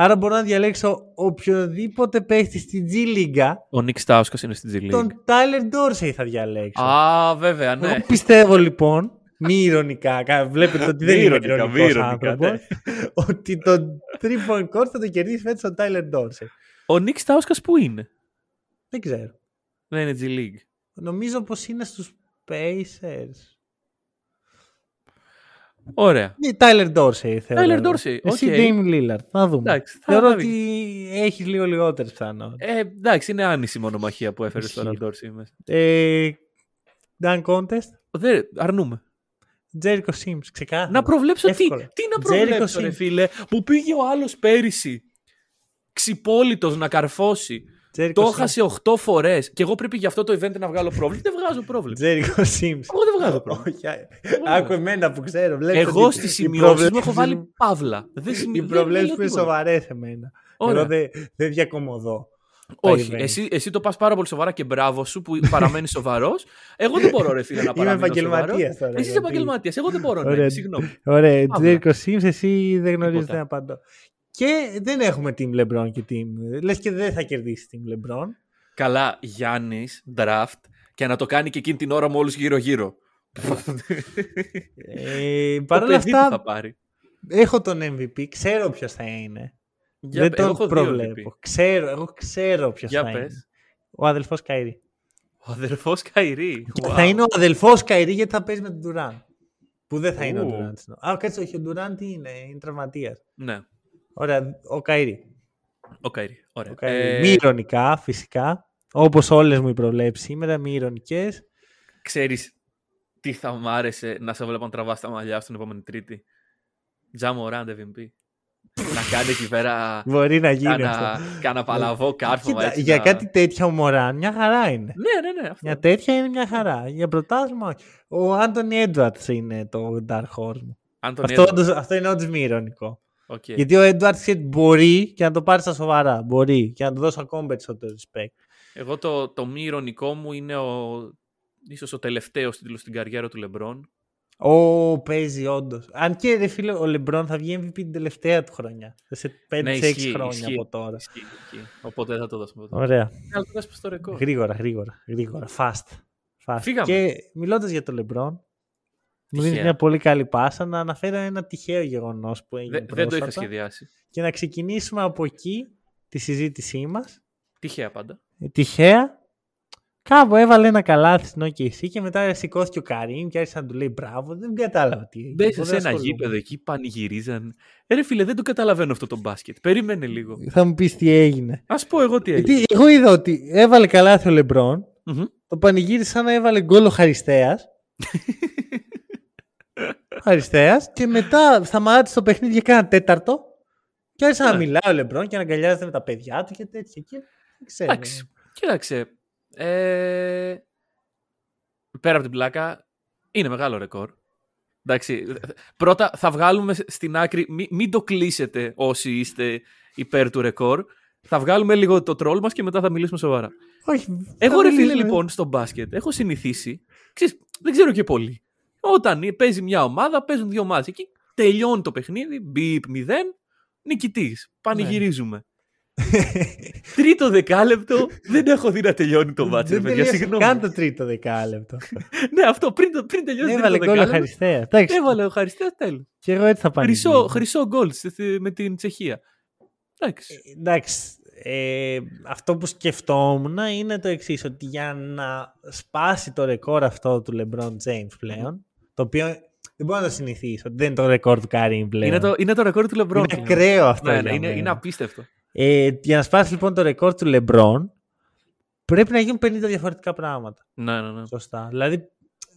άρα μπορώ να διαλέξω οποιοδήποτε παίχτη στη G-League Ο Nick Stauskas είναι στην G League. τον Tyler Dorsey θα διαλέξω. Α, βέβαια, ναι. Εγώ πιστεύω λοιπόν, μη ηρωνικά, κα- βλέπετε ότι δεν Μη είμαι ηρωνικά, μη ηρωνικός ηρωνικά, άνθρωπος, ναι. ότι το 3 point contest θα το κερδίσει φέτος ο Tyler Dorsey. Ο Nick Stauskas που είναι; Δεν ξέρω. Δεν είναι G League. Νομίζω πως είναι στους Pacers. Ωραία. Ναι, Tyler Dorsey θεωρώ. Tyler εγώ. Dorsey, Εσύ οκ. Dame Lillard. Θα δούμε. Εντάξει, θα- Θεωρώ θα ότι έχεις λίγο λιγότερες πιθανότητες. Ε, εντάξει, είναι άνιση μονομαχία που έφερε Ισχύει. τώρα ο Dorsey μέσα. Ε, Dunk Contest. Δεν, αρνούμε. Jericho Sims. Ξεκάθαρα. Να προβλέψω τι. Εύκολα. Τι να Jericho προβλέψω, ρε Sims. φίλε, που πήγε ο άλλος πέρυσι ξυπόλυτος να καρφώσει. Jericho Το Sims. έχασε 8 φορές και εγώ πρέπει για αυτό το event να βγάλω πρόβλημα. Δεν βγάζω πρόβλημα. Jericho Sims. Εγώ δεν βγάζω πρόβλημα. Όχι, α- άκου εμένα που ξέρω. βλέπεις Εγώ ότι στις οι σημειώσεις μου έχω προβλέψεις βάλει μου- παύλα. Δεν σημει- Οι δεν προβλέψεις λέω που είναι τίποτα. σοβαρές σε μένα. Ωραία. Εγώ δεν δεν διακομωδώ. τα Όχι, event. εσύ, εσύ το πας πάρα πολύ σοβαρά και μπράβο σου που παραμένεις σοβαρός. Εγώ δεν μπορώ, ρε φίλε, να Είμαι παραμείνω επαγγελματίας σοβαρός. τώρα, Εσύ είσαι γιατί- επαγγελματίας. Εγώ δεν μπορώ να Ωραία. είμαι. Συγγνώμη. Ωραία, Παύλα. Jericho Sims, εσύ δεν γνωρίζετε Τίποτα. να απαντώ. Και δεν έχουμε Team LeBron και Team. Λες και δεν θα κερδίσει Team LeBron. Καλά, Γιάννης, draft και να το κάνει και εκείνη την ώρα με όλου γύρω-γύρω. Ε, Το Παρ' όλα παιδί του αυτά, θα πάρει. έχω τον MVP, ξέρω ποιος θα είναι. Για Δεν πε- εγώ τον έχω δύο προβλέπω. MVP. Ξέρω, εγώ ξέρω ποιος Για θα είναι. πες. Ο αδελφός Καϊρή. Ο αδερφό Καϊρή. Wow. Θα είναι ο αδελφός Καϊρή γιατί θα παίζει με τον Ντουράν. Που δεν θα είναι ο Ου. Ντουράν. Α, κάτσε, όχι, ο Ντουράν τι είναι, είναι τραυματίας. Ναι, Ωραία, ο Καϊρή. ο Καϊρή. Ωραία. Ο Καϊρή. Ε, Μη ηρωνικά, φυσικά. Όπως όλες μου οι προβλέψεις σήμερα, μη ειρωνικές. Ξέρεις τι θα μ' άρεσε να σε βλέπω να τραβάς τα μαλλιά στην επόμενη Τρίτη. Τζα Μοράντ MVP. να κάνεις εκεί πέρα Μπορεί να γίνει κάνα, αυτό. κάνα παλαβό κάρφωμα. Κοίτα, έτσι, για να- κάτι τέτοια ο Μοράντ μια χαρά είναι. Ναι, ναι, ναι. Αυτό. Μια τέτοια είναι μια χαρά. Για πρωτάθλημα όχι. Ο Άντωνι Έντουαρτς είναι το Dark Horse μου. Άντωνι Αυτό, Έντουαρτς. όντως- αυτό είναι όντως μη ειρωνικό. Οκ. Γιατί ο Έντουαρτ μπορεί και να το πάρει στα σοβαρά. Μπορεί και να του δώσω ακόμη περισσότερο respect. Εγώ το, το μη ηρωνικό μου είναι ο, ίσως ο τελευταίος τίτλος στην καριέρα του Λεμπρόν. Ω, παίζει όντως. Αν και ρε φίλε, ο Λεμπρόν θα βγει MVP την τελευταία του χρονιά. Σε 5-6 Ναι, ισχύει, χρόνια ισχύει. από τώρα. Ισχύει, ισχύει. Οπότε δεν θα το δώσουμε. εδώ. Ωραία. Αλλά το δώσουμε στο ρεκόρ. Γρήγορα, γρήγορα, γρήγορα. Fast. Fast. Φύγαμε. Και μιλώντας για τον Λεμπρόν, μου δίνεις Τυχαία. μια πολύ καλή πάσα να αναφέρω ένα τυχαίο γεγονός που έγινε. Δε- δεν το είχα πρόσφατα σχεδιάσει. Και να ξεκινήσουμε από εκεί τη συζήτησή μας. Τυχαία πάντα. Τυχαία, κάπου έβαλε ένα καλάθι στην OKC και μετά σηκώθηκε ο Καρύμ και άρχισε να του λέει μπράβο. Δεν κατάλαβα τι έγινε. Μπες Εγώ σε δεν ένα ασχολούμαι. γήπεδο εκεί, πανηγυρίζαν. Ε, ρε φίλε, δεν το καταλαβαίνω αυτό το μπάσκετ. Περίμενε λίγο. Θα μου πεις τι έγινε. Α πω εγώ τι έγινε. Γιατί εγώ είδα ότι έβαλε καλάθι ο Λεμπρόν, Μμμ. το πανηγύρισε σαν να έβαλε γκολ ο Χαριστέας. Χαριστέα και μετά σταμάτησε το παιχνίδι για κάνα τέταρτο και άρχισε να Ναι. μιλάει ο Λεμπρόν και να αγκαλιάζεται με τα παιδιά του και τέτοια. Και δεν ξέρω. Εντάξει. Κοίταξε. Ε, πέρα από την πλάκα, είναι μεγάλο ρεκόρ. Εντάξει, πρώτα θα βγάλουμε στην άκρη, μην, μην το κλείσετε όσοι είστε υπέρ του ρεκόρ. Θα βγάλουμε λίγο το τρόλ μας και μετά θα μιλήσουμε σοβαρά. Όχι, Εγώ θα ρε φίλε μιλήσουμε. λοιπόν στο μπάσκετ έχω συνηθίσει, ξέρεις, δεν ξέρω και πολύ. Όταν παίζει μια ομάδα, παίζουν δύο ομάδες. Εκεί τελειώνει το παιχνίδι, μπιπ 0, νικητής. Πανηγυρίζουμε. Τρίτο δεκάλεπτο δεν έχω δει να τελειώνει το μάτσο. Δεν ρε παιδιά, τελείωσε συγγνώμη. καν το τρίτο δεκάλεπτο. Ναι, αυτό πριν, το- πριν τελειώσει το Έβαλε τρίτο γκολ ο δεκάλεπτο. Χαριστέας. Εντάξει, Έβαλε ο Χαριστέας τέλος. και εγώ έτσι θα πανηγύριζα. Χρυσό, χρυσό γκολ στη- στη- με την Τσεχία. Εντάξει. Εντάξει, ε, αυτό που σκεφτόμουν είναι το εξής ότι για να σπάσει το ρεκόρ αυτό του LeBron James πλέον, το οποίο δεν μπορώ να το συνηθίσω, ότι δεν είναι το ρεκόρ του Karim πλέον. Είναι το, είναι το ρεκόρ του Λεμπρόν. Είναι ακραίο αυτό Ναι, για ναι, είναι, μένα. είναι απίστευτο. Ε, για να σπάσεις λοιπόν το ρεκόρ του LeBron, πρέπει να γίνουν 50 διαφορετικά πράγματα. Ναι, ναι, ναι. Σωστά. Δηλαδή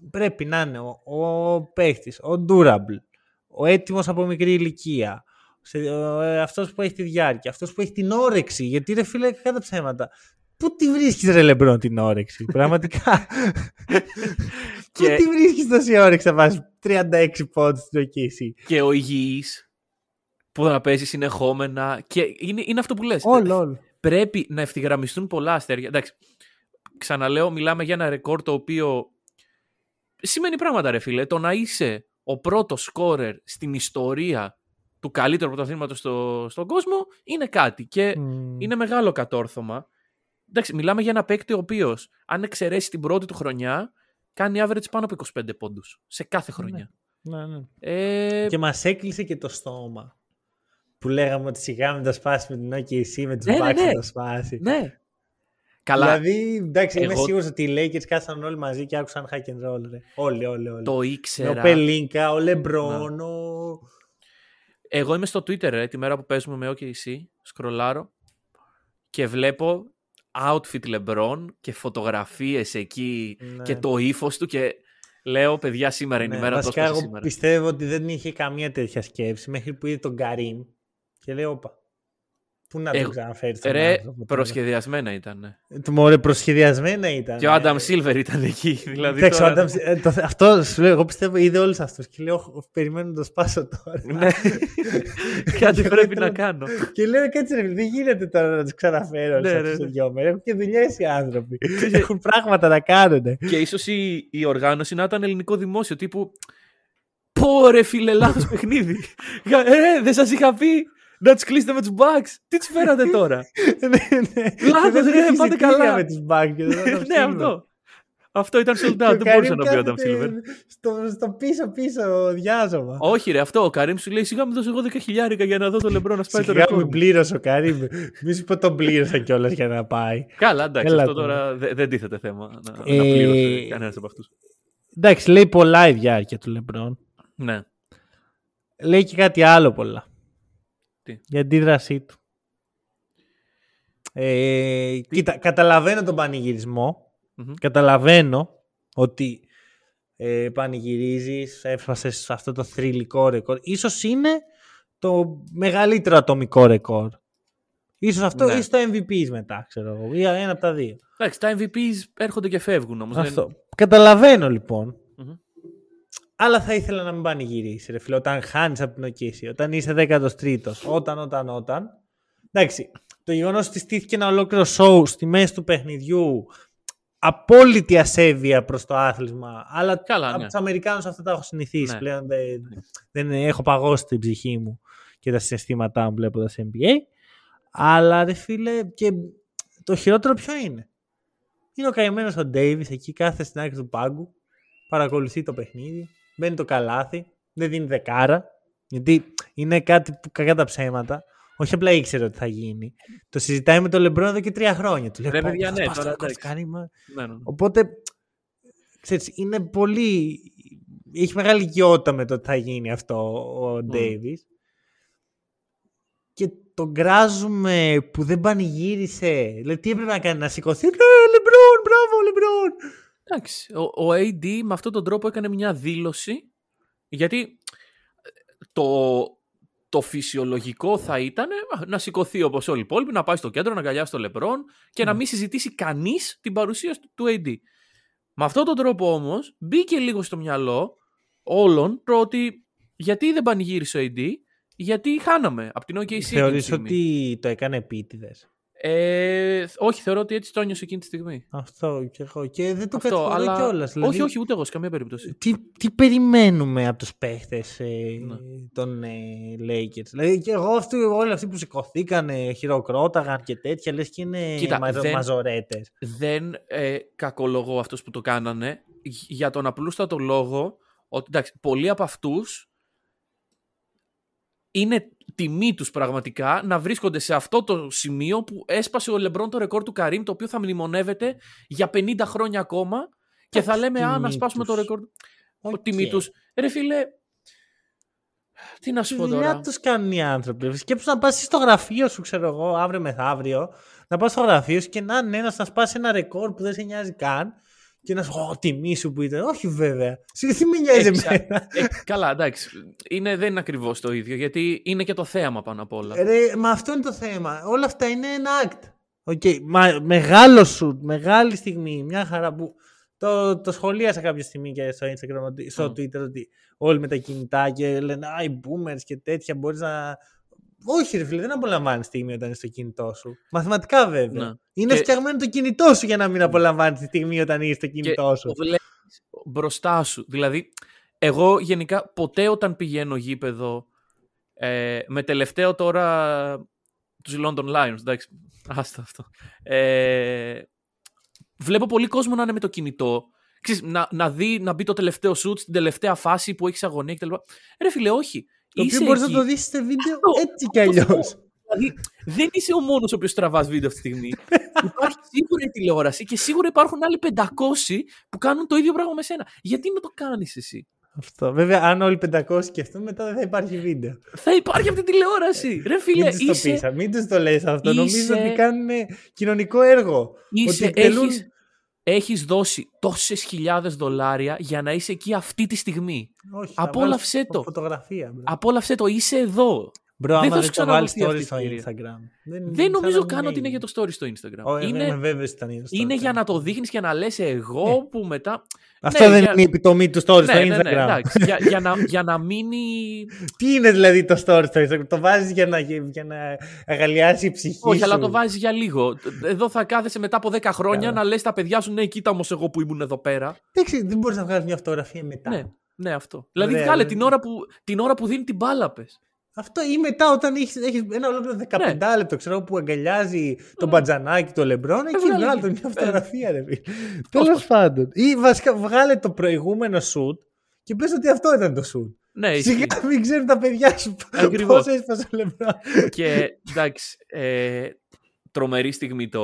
πρέπει να είναι ο, ο παίχτης, ο durable, ο έτοιμος από μικρή ηλικία, σε, ο, ε, αυτός που έχει τη διάρκεια, αυτός που έχει την όρεξη. Γιατί ρε φίλε, κατά ψέματα. Πού τη βρίσκεις ρε Λεμπρόν την όρεξη, πραγματικά; Πού Και- τη βρίσκεις τόση όρεξη να βάζεις 36 πόντους στην OKC. και ο υγιής που να παίζει συνεχόμενα. Και είναι, είναι αυτό που λες. Όλο, όλο. Πρέπει να ευθυγραμμιστούν πολλά αστέρια. Εντάξει, ξαναλέω, μιλάμε για ένα ρεκόρ το οποίο σημαίνει πράγματα, ρε φίλε. Το να είσαι ο πρώτος σκόρερ στην ιστορία του καλύτερου πρωταθλήματος στο, στον κόσμο είναι κάτι. Και Μμμ. είναι μεγάλο κατόρθωμα. Εντάξει, μιλάμε για ένα παίκτη ο οποίος, αν εξαιρέσει την πρώτη του χρονιά, κάνει average πάνω από 25 πόντους σε κάθε χρονιά. Ναι, ναι. Ε, Και μας έκλεισε και το στόμα. Που λέγαμε ότι σιγά μην τα σπάσεις με την OKC, με τους Ναι, ναι, Bucks ναι. θα τα σπάσεις. ναι. Καλά, Δηλαδή, εντάξει, είμαι Εγώ- σίγουρος ότι οι Lakers κάτσαν όλοι μαζί και άκουσαν hack and roll. Ρε. Όλοι, όλοι, όλοι. το Με ήξερα. ο Πελίνκα, ο Λεμπρόν, ο... Εγώ είμαι στο Twitter ρε, τη μέρα που παίζουμε με OKC, σκρολάρω και βλέπω outfit LeBron και φωτογραφίες εκεί Ναι. και το ύφος του και λέω παιδιά σήμερα είναι η Ναι, μέρα βασικά, τόσο εγώ σήμερα. πιστεύω ότι δεν είχε καμία τέτοια σκέψη μέχρι που είδε τον Καρύμ και λέει, όπα, πού να Εγώ- τον ξαναφέρει τον Ρε, άνθρωπο τώρα». προσχεδιασμένα ήταν. ναι. Ε, Το μωρέ προσχεδιασμένα ήταν. Και ο ε. Άνταμ Σίλβερ ήταν εκεί. Δηλαδή Εντάξει, ο τώρα- Adam Sil- ε, το- αυτό σου λέω, εγώ πιστεύω είδε όλους αυτούς και λέω, «Οχ, περιμένω να το σπάσω τώρα. Ναι. Κάτι Και πρέπει θέλω- να κάνω. Και λέω, κάτσε ρε, δεν γίνεται τώρα να τους ξαναφέρω Ναι, σε ναι, αυτούς ναι. τους δυο μέρες. Έχουν και δουλειές οι άνθρωποι. Έχουν πράγματα να κάνουν. Και ίσως η, η οργάνωση να ήταν ελληνικό δημόσιο τύπου. Πω ρε φίλε, λάθος παιχνίδι. Ε, δεν σας είχα πει. Να τους κλείσετε με τους Bucks. Τι τους φέρατε τώρα; ναι, ναι. Λάθος, Δεν ρε, έχει πάτε εισιτήρια καλά. με τους Bucks και δεν θα ναι, αυτό. Αυτό ήταν sold out. Και ο Δεν μπορούσε Καρύμ να πει ο Adam κάθεται Silver. Στο, στο πίσω πίσω διάζωμα. Όχι, ρε, αυτό. Ο Καρύμ σου λέει σιγά μου δώσω εγώ 10 χιλιάρικα για να δω το λεμπρό να σπάει το Σιγά ρεκόρ. μην πλήρωσε ο Καρύμ. Μη σου πω τον πλήρωσα κιόλας για να πάει. Καλά, εντάξει, Έλα αυτό τώρα. τώρα δε- δεν τίθεται θέμα να, να Ε, πλήρωσε κανένας από αυτούς. Εντάξει, λέει πολλά η διάρκεια του Λεμπρόν. Ναι. Λέει και κάτι άλλο πολλά. Τι; Για αντίδρασή του. Ε, κοίτα, καταλαβαίνω τον πανηγυρισμό. Μμμ. Καταλαβαίνω ότι ε, πανηγυρίζεις, έφτασε σε αυτό το θρηλυκό ρεκόρ. Ίσως είναι το μεγαλύτερο ατομικό ρεκόρ. Ίσως αυτό Ναι. ή στο MVP μετά, ξέρω εγώ. Ή ένα από τα δύο. Εντάξει, τα MVPs έρχονται και φεύγουν όμως. Αυτό. Καταλαβαίνω λοιπόν. Μμμ. Αλλά θα ήθελα να μην πανηγυρίσει, ρε φίλε. Όταν χάνεις από την οκίση, όταν είσαι 13ο, όταν, όταν, όταν. Εντάξει, το γεγονός ότι στήθηκε ένα ολόκληρο show στη μέση του παιχνιδιού, απόλυτη ασέβεια προς το άθλημα. Αλλά Καλά, από ναι. τους Αμερικάνους αυτά τα έχω συνηθίσει Ναι. πλέον. Δεν, δεν έχω παγώσει την ψυχή μου και τα συναισθήματά μου βλέποντας NBA. Αλλά ρε φίλε, και το χειρότερο ποιο είναι; Είναι ο καημένος ο Ντέιβις εκεί, κάθεται στην άκρη του πάγκου, παρακολουθεί το παιχνίδι, μπαίνει το καλάθι, δεν δίνει δεκάρα. Γιατί είναι κάτι που κακά τα ψέματα. Όχι απλά ήξερε ότι θα γίνει. Το συζητάει με τον Λεμπρόν εδώ και τρία χρόνια. Του λέει: Ρε, «Πω, παιδιά, θα ναι, σπάσει το τώρα ρεκόρ, εντάξει. θα κάνει, μα». Ναι, ναι, ναι. Οπότε, ξέρεις, είναι πολύ... Έχει μεγάλη οικειότητα με το ότι θα γίνει αυτό ο Ντέιβις. Και τον κράζουμε που δεν πανηγύρισε. Δηλαδή, τι έπρεπε να κάνει, να σηκωθεί; Ναι, Λεμπρόν, μπράβο, Λεμπρόν. Εντάξει, ο, ο AD με αυτόν τον τρόπο έκανε μια δήλωση γιατί ε, το, το φυσιολογικό θα ήταν ε, να σηκωθεί όπως όλοι οι υπόλοιποι, να πάει στο κέντρο, να αγκαλιάσει τον Λεμπρόν και να μην συζητήσει κανείς την παρουσία του- του AD. Με αυτόν τον τρόπο όμως μπήκε λίγο στο μυαλό όλων το ότι γιατί δεν πανηγύρισε ο AD, γιατί χάναμε από την OKC. εκείνη τη Θεωρείς στιγμή. ότι το έκανε επίτηδες; Ε, όχι, θεωρώ ότι έτσι το ένιωσε εκείνη τη στιγμή. Αυτό και εγώ. Και δεν το Αυτό, κατηγορώ αλλά... κιόλας. Δηλαδή, Όχι, όχι, ούτε εγώ σε καμία περίπτωση. τι, τι περιμένουμε από τους παίχτες ε, Ναι. των ε, Lakers; Δηλαδή και εγώ αυτοί, όλοι αυτοί που σηκωθήκαν, ε, χειροκρόταγαν και τέτοια, λες και είναι Κοίτα, μαζο, δεν- μαζορέτες. δεν ε, κακολογώ αυτούς που το κάνανε για τον απλούστατο λόγο ότι εντάξει, πολλοί από αυτούς είναι τιμή τους πραγματικά να βρίσκονται σε αυτό το σημείο που έσπασε ο Λεμπρόν το ρεκόρ του Καρύμ το οποίο θα μνημονεύεται για 50 χρόνια ακόμα και θα λέμε α, να τιμή σπάσουμε το τους. ρεκόρ. Ο Οκ. τιμή τους. Ρε φίλε, τι να σου Τη πω δουλειά τώρα. τους κάνουν οι άνθρωποι. Σκέψου να πας εσύ στο γραφείο σου, ξέρω εγώ, αύριο μεθαύριο, να πας στο γραφείο σου και να είναι ένας να σπάσει ένα ρεκόρ που δεν σε νοιάζει καν και να σου πω, τιμή σου που ήταν. Όχι βέβαια. Σε τι με νοιάζει Εξα- εμένα. Ε, καλά, εντάξει. Είναι, δεν είναι ακριβώς το ίδιο γιατί είναι και το θέαμα πάνω απ' όλα. Ρε, μα αυτό είναι το θέμα. Όλα αυτά είναι ένα act. Okay. Μα, μεγάλο σου, μεγάλη στιγμή, μια χαρά που το, το σχολίασα κάποια στιγμή και στο Instagram, ότι- στο Μμ. Twitter ότι όλοι με τα κινητά και λένε Α, οι boomers και τέτοια μπορείς να... Όχι ρε φίλε, δεν απολαμβάνεις στιγμή όταν είναι στο κινητό σου. Μαθηματικά βέβαια. Ναι. Είναι Και- φτιαγμένο το κινητό σου για να μην απολαμβάνεις τη στιγμή όταν είσαι στο κινητό σου. το βλέπεις μπροστά σου. Δηλαδή, εγώ γενικά ποτέ όταν πηγαίνω γήπεδο ε, με τελευταίο τώρα τους London Lions, εντάξει, άστα αυτό. Ε, βλέπω πολύ κόσμο να είναι με το κινητό. Ξέρεις, να, να, δει, να μπει το τελευταίο σουτ στην τελευταία φάση που έχεις αγωνία κτλ. Ρε φίλε, όχι. Το οποίο Είσαι μπορείς να εκεί. το δεις σε βίντεο Αυτό, έτσι κι αυτό αλλιώς. Δηλαδή, δεν είσαι ο μόνος ο οποίος τραβάς βίντεο αυτή τη στιγμή. Υπάρχει σίγουρα η τηλεόραση και σίγουρα υπάρχουν άλλοι 500 που κάνουν το ίδιο πράγμα με σένα. Γιατί να το κάνεις εσύ; Αυτό. Βέβαια, αν όλοι 500 σκεφτούν, μετά δεν θα υπάρχει βίντεο. Θα υπάρχει αυτή τη τηλεόραση. Ρε φίλε, μην τους το είσαι, πεις, μην τους το λες αυτό. Νομίζω είσαι- ότι κάνουν κοινωνικό έργο. είσαι ότι εκτελούν... έχεις, έχεις δώσει τόσες χιλιάδες δολάρια για να είσαι εκεί αυτή τη στιγμή. Όχι, θα Απόλαυσέ βάλεις το. Φωτογραφία. Μπρο, Απόλαυσε το, είσαι εδώ. Μπρο δεν άμα θα δεν σου το βάλεις ξαναδοθεί story αυτή η στο ευκαιρία. Instagram. Δεν, Δεν σαν νομίζω να μην καν ότι είναι έγινε. για το story στο Instagram. Ω, ε, είναι Είμαι βέβαιος ότι ήταν για το είναι story. για να το δείχνεις και να λες εγώ που μετά... Αυτό Ναι, δεν για- είναι η επιτομή του story ναι, στο ναι, ναι, Instagram. εντάξει, για, για, να, για να μείνει Τι είναι δηλαδή το story στο Instagram; Το βάζεις για να, για να αγαλιάσει η ψυχή Όχι, σου; αλλά το βάζεις για λίγο. Εδώ θα κάθεσαι μετά από 10 χρόνια Καλά. να λες τα παιδιά σου, ναι, κοίτα όμως εγώ που ήμουν εδώ πέρα. Εντάξει, δεν μπορείς να βγάλεις μια φωτογραφία μετά. Ναι, ναι, αυτό. Δηλαδή, Ωραία, βγάλε δεν- την ώρα, που, την ώρα που δίνει την μπάλα, πες. Αυτό ή μετά όταν έχεις έχεις ένα ολόκληρο 15 Ναι. λεπτό ξέρω, που αγκαλιάζει τον μπατζανάκι, τον λεμπρόν, εκεί βγάλε βγάλε και- τον μια ναι. φωτογραφία, ρε φίλε. Τέλος πάντων. Ή βασικά βγάλε το προηγούμενο σουτ και πες ότι αυτό ήταν το σουτ. Ναι, ισχύει. Σιγά μην ξέρουν τα παιδιά σου Ακριβώς. πώς έσπασε ο Λεμπρόν. και εντάξει, ε, τρομερή στιγμή το,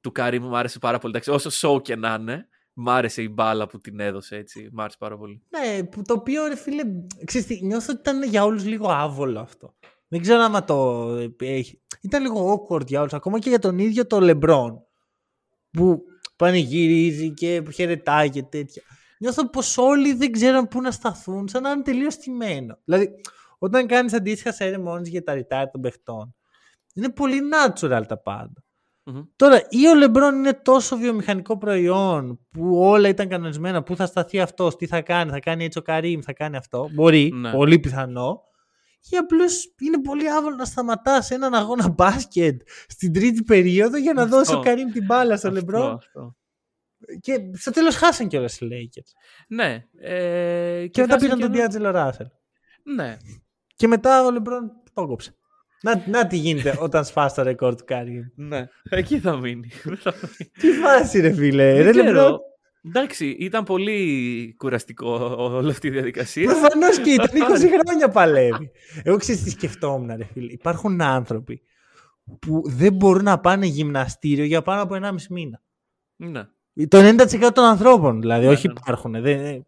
του Καρίμ μου άρεσε πάρα πολύ. Εντάξει, όσο show και να είναι, μ' άρεσε η μπάλα που την έδωσε έτσι. Μ' άρεσε πάρα πολύ. Ναι, που το οποίο ρε φίλε, ξέρεις τι, νιώθω ότι ήταν για όλους λίγο άβολο αυτό. Δεν ξέρω άμα το έχει. Ήταν λίγο awkward για όλους, ακόμα και για τον ίδιο το Λεμπρόν, που πανηγυρίζει και χαιρετάει και τέτοια. Νιώθω πως όλοι δεν ξέραν πού να σταθούν, σαν να είναι τελείως στημένο. Δηλαδή, όταν κάνεις αντίστοιχα ceremonies για τα retire των παιχτών, είναι πολύ natural τα πάντα. Μμμ. Τώρα, ή ο Λεμπρόν είναι τόσο βιομηχανικό προϊόν που όλα ήταν κανονισμένα, πού θα σταθεί αυτός, τι θα κάνει, θα κάνει έτσι ο Καρύμ, θα κάνει αυτό. Μπορεί, Ναι. πολύ πιθανό. Ή απλώς είναι πολύ άβολο να σταματάς έναν αγώνα μπάσκετ στην τρίτη περίοδο για να Αυτό. δώσει ο Καρύμ την μπάλα στο Αυτό, Λεμπρόν. αυτό. Και στο τέλος χάσαν κιόλας οι Lakers. Ναι. Ε, Και μετά χάσαν πήραν και τον ένα- Διάτζελο Ράσελ. Ναι. Και μετά ο Λεμπρόν το κόψε. Να, να τι γίνεται όταν σπάσει το ρεκόρ του Καρύμ. ναι. Εκεί θα μείνει. Δεν θα μείνει. Τι φάση, ρε φίλε. Δεν Ρε ξέρω. Λεμπρόν, Εντάξει, ήταν πολύ κουραστικό όλη αυτή η διαδικασία. Προφανώς και ήταν 20 χρόνια παλεύει. Εγώ ξέρω τι σκεφτόμουν, ρε φίλε. Υπάρχουν άνθρωποι που δεν μπορούν να πάνε γυμναστήριο για πάνω από 1,5 μήνα. ναι. Το 90% των ανθρώπων δηλαδή, Ναι, όχι ναι. υπάρχουν. Δεν...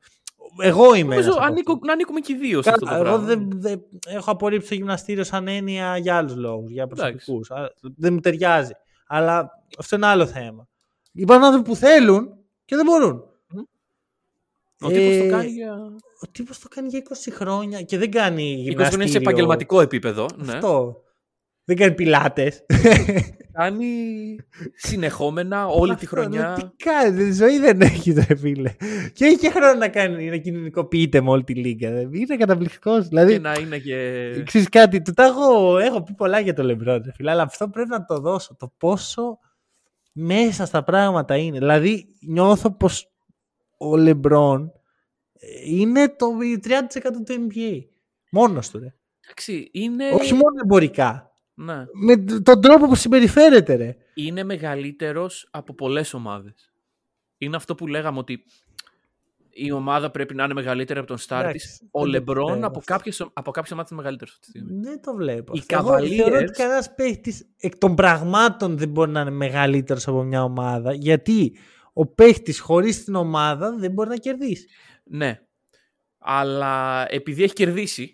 Εγώ είμαι ένας Νομίζω από ανήκω, αυτούς. να ανήκουμε και οι δύο σε αυτό το Καλά, εγώ πράγμα. δεν, δεν- έχω απορρίψει το γυμναστήριο σαν έννοια για άλλους λόγους, για προσωπικούς. Δεν μου ταιριάζει. Αλλά αυτό είναι άλλο θέμα. Υπάρχουν άνθρωποι που θέλουν και δεν μπορούν. Ο τύπος Ε, το κάνει για... Ο τύπος το κάνει για 20 χρόνια και δεν κάνει 20 γυμναστήριο. χρόνια σε επαγγελματικό επίπεδο. Ναι. Αυτό. Δεν κάνει πιλάτες. Κάνει συνεχόμενα όλη τη χρονιά. Τι κάνει, ζωή δεν έχει, ρε φίλε. Και έχει και χρόνο να κάνει, να κοινωνικοποιείται με όλη τη λίγα. ρε. Είναι καταπληκτικός. Δηλαδή, Και να είναι και... ξέρεις κάτι, του τα έχω, έχω πει πολλά για το Λεμπρόν, ρε φίλε, αλλά αυτό πρέπει να το δώσω. Το πόσο μέσα στα πράγματα είναι. Δηλαδή, νιώθω πως ο Λεμπρόν ε, είναι το 30% του NBA. Μόνος του, ρε. Εντάξει, είναι... Όχι μόνο εμπορικά. Ναι. Με τον τρόπο που συμπεριφέρεται, ρε. είναι μεγαλύτερος από πολλές ομάδες. Είναι αυτό που λέγαμε ότι η ομάδα πρέπει να είναι μεγαλύτερη από τον στάρ Εντάξει, της. Ο δεν το Λεμπρόν πιστεύω από αυτό. κάποιες, από κάποιες ομάδες είναι μεγαλύτερος αυτή τη στιγμή. Δεν το βλέπω. Οι αυτό. Εγώ θεωρώ Cavaliers- ότι κανένας παίχτης εκ των πραγμάτων δεν μπορεί να είναι μεγαλύτερος από μια ομάδα. Γιατί ο παίχτης χωρίς την ομάδα δεν μπορεί να κερδίσει. Ναι. Αλλά επειδή έχει κερδίσει,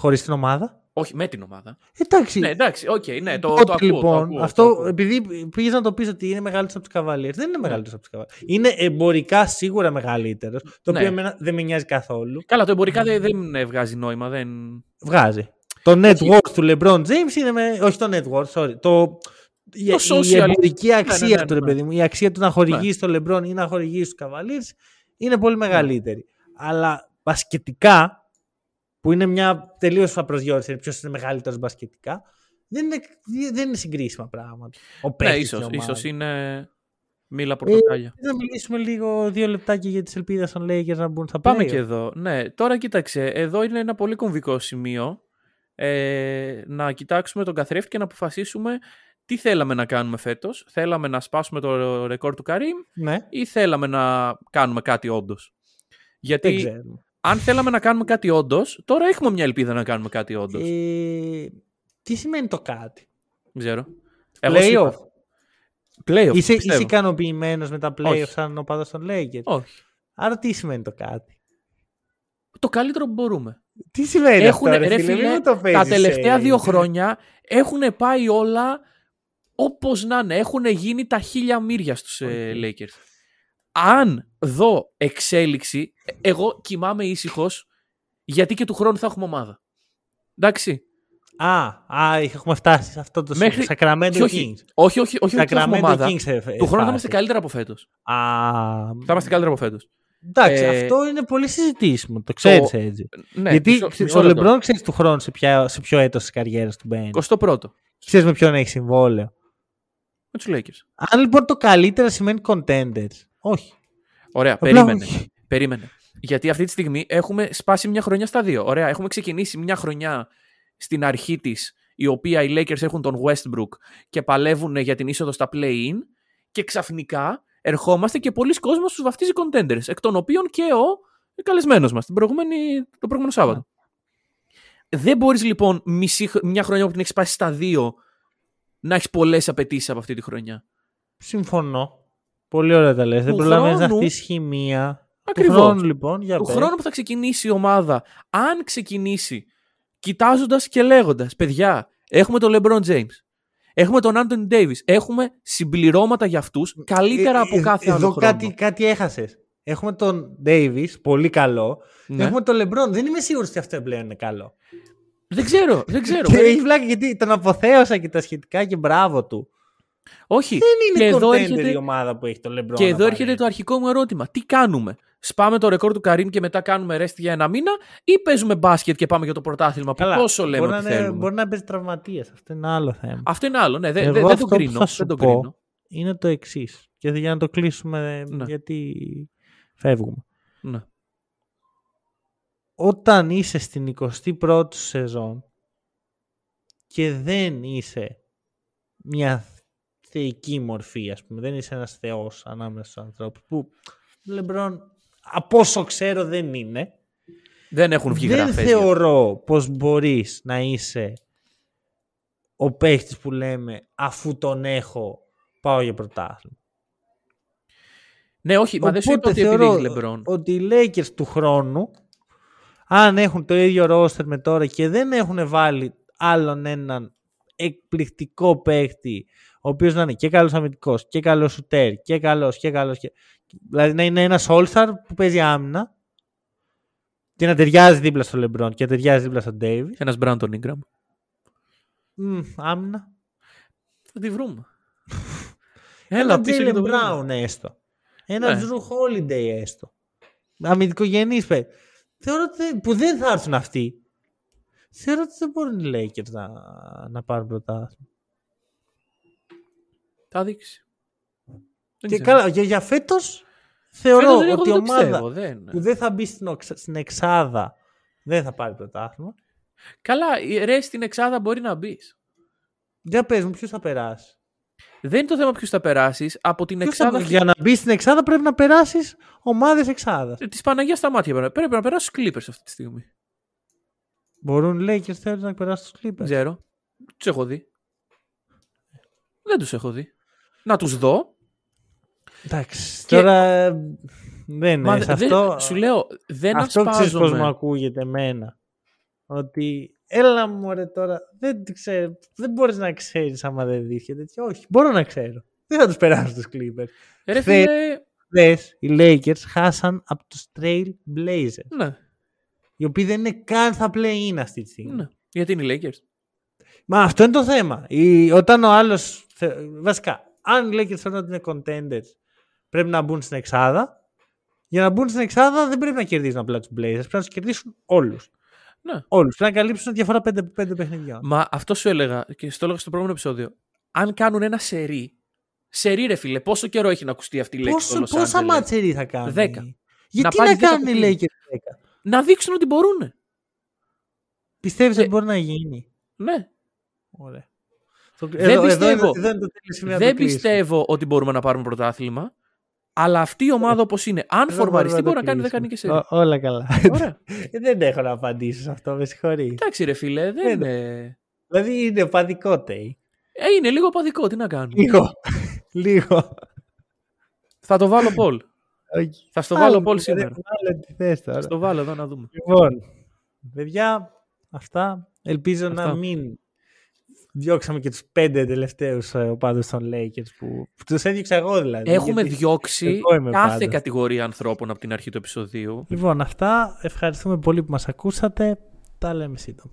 Χωρίς την ομάδα; Όχι με την ομάδα. Εντάξει. Ναι, εντάξει, οκ, ναι, το, Τότε, το ακούω. λοιπόν, το ακούω, αυτό το ακούω. επειδή πήγες να το πεις ότι είναι μεγαλύτερος από τους Cavaliers. Δεν Ναι. είναι μεγαλύτερος από τους Cavaliers. Είναι εμπορικά σίγουρα μεγαλύτερος. Το Ναι. οποίο εμένα δεν με νοιάζει καθόλου. Καλά, το εμπορικά δεν, δεν ε, βγάζει νόημα. Δεν... Βγάζει. Το net worth του LeBron James είναι με. Όχι το net worth, sorry. Το, η, η social. εμπορική αξία ναι, ναι, του, ρε ναι. παιδί μου. Η αξία του να χορηγήσει το LeBron ή να χορηγήσει του Cavaliers είναι πολύ μεγαλύτερη. Αλλά μπασκετικά, που είναι μια τελείως απροσδιόριση, ποιος είναι μεγαλύτερος μπασκετικά, δεν είναι, δεν είναι συγκρίσιμα πράγματα. Ο Ναι, παίκτης ίσως, στην ομάδας. ίσως είναι μήλα πορτοκάλια. Ε, να μιλήσουμε λίγο δύο λεπτάκια για τις ελπίδες των Lakers να μπουν στα Πάμε play-off. και εδώ. Ναι, τώρα κοίταξε. Εδώ είναι ένα πολύ κομβικό σημείο. Ε, να κοιτάξουμε τον καθρέφτη και να αποφασίσουμε τι θέλαμε να κάνουμε φέτος. Θέλαμε να σπάσουμε το ρεκόρ του Καρύμ Ναι, ή θέλαμε να κάνουμε κάτι όντως. δεν Γιατί ξέρουμε. Αν θέλαμε να κάνουμε κάτι όντως, τώρα έχουμε μια ελπίδα να κάνουμε κάτι όντως. Ε, τι σημαίνει το κάτι; Δεν ξέρω. Εγώ σου Playoff. είπα. Playoff. Είσαι, πιστεύω. είσαι ικανοποιημένος με τα playoffs Όχι. σαν οπαδό των Lakers; Όχι. Άρα τι σημαίνει το κάτι; Το καλύτερο που μπορούμε. Τι σημαίνει Έχουν, αυτό, ρε, ρε φίλε, φίλε, μην μου το τα παίζεις, τελευταία ε. δύο χρόνια έχουν πάει όλα όπως να είναι. Έχουν γίνει τα χίλια μύρια στους ε, Lakers. Αν δω εξέλιξη, ε, εγώ κοιμάμαι ήσυχος γιατί και του χρόνου θα έχουμε ομάδα. Εντάξει. Α, α, έχουμε φτάσει σε αυτό το Μέχρι- σημείο. Sacramento Και όχι, Kings. όχι, όχι, όχι, ότι θα έχουμε Sacramento ομάδα. Kings ε, ε, Του χρόνου θα φάση. είμαστε καλύτερα από φέτος. Α, Θα είμαστε καλύτερα από φέτος. εντάξει, Ε, αυτό είναι πολύ συζητήσιμο. Το ξέρεις έτσι. Ναι, Γιατί μισό- ξέρεις, μισό ο λεπτό. Λεμπρόν ξέρεις του χρόνου σε, ποια, σε ποιο έτος της καριέρας του μπαίνει. 21ο. Ξέρεις με ποιον έχει συμβόλαιο. Με τους Lakers. Αν λοιπόν το καλύτερα σημαίνει contenders. Όχι. Ωραία, Απλά περίμενε. όχι. Περίμενε. Γιατί αυτή τη στιγμή έχουμε σπάσει μια χρονιά στα δύο. Ωραία, έχουμε ξεκινήσει μια χρονιά στην αρχή της, η οποία οι Lakers έχουν τον Westbrook και παλεύουν για την είσοδο στα play-in και ξαφνικά ερχόμαστε και πολλοί κόσμος τους βαφτίζει contenders, εκ των οποίων και ο καλεσμένος μας την προηγούμενη, το προηγούμενο Σάββατο. Δεν μπορείς λοιπόν μισή, μια χρονιά που την έχεις σπάσει στα δύο να έχεις πολλές απαιτήσεις από αυτή τη χρονιά. Συμφωνώ. Πολύ ωραία τα λες. Δεν Του προλαβαίνεις να χρόνου- χτίσεις χημεία. Ακριβώς. Του χρόνου λοιπόν, για Του πες. χρόνου που θα ξεκινήσει η ομάδα, αν ξεκινήσει κοιτάζοντας και λέγοντας, παιδιά, έχουμε τον LeBron James, έχουμε τον Anthony Davis, έχουμε συμπληρώματα για αυτούς καλύτερα Ε, από ε, κάθε άλλο Εδώ χρόνο. κάτι, κάτι έχασες. Έχουμε τον Davis, πολύ καλό. Ναι. Έχουμε τον LeBron. Δεν είμαι σίγουρος ότι αυτό πλέον είναι καλό. Δεν ξέρω, δεν ξέρω. Και έχει βλάκα γιατί τον αποθέωσα και τα σχετικά και μπράβο του. Όχι. Δεν και είναι εδώ contender έρχεται, η ομάδα που έχει τον LeBron. και να εδώ πάρει. έρχεται το αρχικό μου ερώτημα. Τι κάνουμε; Σπάμε το ρεκόρ του Καρύμ και μετά κάνουμε rest για ένα μήνα ή παίζουμε μπάσκετ και πάμε για το πρωτάθλημα που Καλά, τόσο λέμε μπορεί ότι να είναι- θέλουμε; Μπορεί να παίζει τραυματίες. Αυτό είναι άλλο θέμα. Αυτό είναι άλλο. Ναι, δεν, Εγώ δεν, δεν αυτό το που κρίνω. θα σου Δεν το πω κρίνω. Είναι το εξής. Και για να το κλείσουμε, Ναι. γιατί φεύγουμε. Ναι. Όταν είσαι στην 21η σου σεζόν και δεν είσαι μια θεϊκή μορφή, ας πούμε, δεν είσαι ένας θεός ανάμεσα στους ανθρώπους, που Λεμπρόν, από όσο ξέρω δεν είναι, Δεν έχουν βγει δεν γραφές. για- θεωρώ πως μπορείς να είσαι ο παίχτης που λέμε αφού τον έχω πάω για πρωτάθλημα. Ναι, όχι, μα δεν σου είπα Οπότε ότι θεωρώ επειδή έχει LeBron. ότι οι Lakers του χρόνου αν έχουν το ίδιο roster με τώρα και δεν έχουν βάλει άλλον έναν εκπληκτικό παίχτη ο οποίος να είναι και καλός αμυντικός και καλός σουτέρ και καλός και καλός και... δηλαδή να είναι ένας all-star που παίζει άμυνα και να ταιριάζει δίπλα στο LeBron και να ταιριάζει δίπλα στο Davis Ένας Μπράντον Ingram. Μμ, άμυνα Θα τη βρούμε. ένα Έλα πίσω και το Jalen βρούμε. Brown έστω ένα Ναι. Drew Holiday έστω αμυντικογενής παίκτη θεωρώ ότι δεν- που δεν θα έρθουν αυτοί θεωρώ ότι δεν μπορούν οι Lakers να, να πάρουν πρωτάθλημα Θα δείξει. Δεν και ξέρω. καλά για, για φέτος θεωρώ Φέτος δεν- εγώ ότι η δεν το ομάδα πιστεύω, δεν. που δεν θα μπει στην, οξα- στην εξάδα δεν θα πάρει πρωτάθλημα Καλά, η- ρε στην εξάδα μπορεί να μπεις. για πες μου ποιος θα περάσει; Δεν είναι το θέμα ποιου θα περάσεις. Από την Ποιος θα- εξάδα. για να μπεις στην εξάδα πρέπει να περάσεις ομάδες εξάδας Της Παναγίας στα μάτια πρέπει. Πρέπει να περάσει του Clippers αυτή τη στιγμή. μπορούν οι Lakers θέλουν να περάσουν στους Δεν Clippers; Ξέρω. Τους έχω δει. Δεν τους έχω δει. Να τους δω. εντάξει Και- τώρα δεν Μα είναι σε δεν- αυτό σου λέω, δεν Αυτό ξέρεις πώς ασπάζομαι. μου ακούγεται εμένα. Ότι έλα μου ρε τώρα, δεν, το ξέρω, δεν μπορείς να ξέρεις άμα δεν δεις και τέτοιο. Όχι, μπορώ να ξέρω. Δεν θα τους περάσουν τους Clippers. Ρε Θε- φίλε, Δες, οι Lakers χάσαν από τους Trail Blazers. ναι, Οι οποίοι δεν είναι καν θα play-in αυτή τη στιγμή. ναι. Γιατί είναι οι Lakers. Μα αυτό είναι το θέμα. Η, όταν ο άλλος, θε- βασικά, αν οι Lakers θεωρούν ότι είναι contenders, πρέπει να μπουν στην εξάδα. Για να μπουν στην εξάδα δεν πρέπει να κερδίσουν απλά τους Blazers, πρέπει να τους κερδίσουν όλους. Ναι. Όλους. Πρέπει να καλύψουν διαφορά πέντε, πέντε παιχνιδιών. Μα αυτό σου έλεγα και στο έλεγα στο προηγούμενο επεισόδιο. Αν κάνουν ένα σερί. Σερί, ρε φίλε, πόσο καιρό έχει να ακουστεί αυτή η λέξη. Πόσο, στο Los πόσα Angeles? μάτσερι θα κάνουν. Δέκα. Γιατί Να να, πάρεις δέκα κάνουν οι παιχνίδια. Lakers 10. Να δείξουν ότι μπορούν. Πιστεύεις Ε, ότι μπορεί να γίνει; Ναι. Ωραία. Το- Δεν εδώ, εδώ πιστεύω. είναι, εδώ είναι το τέλειος σημείο να Δεν το κλείσουμε. πιστεύω ότι μπορούμε να πάρουμε πρωτάθλημα. Αλλά αυτή η ομάδα όπως είναι, αν Εδώ φορμαριστεί, μπορούμε μπορεί να κάνει το 10 νίκε κλείσουμε. σερί. Ό- Όλα καλά. Ωραία. Ε, δεν έχω να απαντήσω σε αυτό, με συγχωρεί. Εντάξει, ρε φίλε, δεν είναι. Δηλαδή είναι παδικό τέι. Ε, είναι λίγο παδικό, τι να κάνουμε; Λίγο. Λίγο. Θα το βάλω Πολ. Όχι. Θα στο Άλλο, βάλω Πολ ρε, σήμερα. Άλλο τι θες τώρα. Θα στο βάλω εδώ να δούμε. Λοιπόν, παιδιά, αυτά. Ελπίζω Αυτά. να μην διώξαμε και τους πέντε τελευταίους ε, οπαδούς των Lakers που, που τους έδιωξα εγώ δηλαδή. Έχουμε γιατί- διώξει εγώ είμαι κάθε πάντως. κατηγορία ανθρώπων από την αρχή του επεισοδίου. Λοιπόν, αυτά. Ευχαριστούμε πολύ που μας ακούσατε. Τα λέμε σύντομα.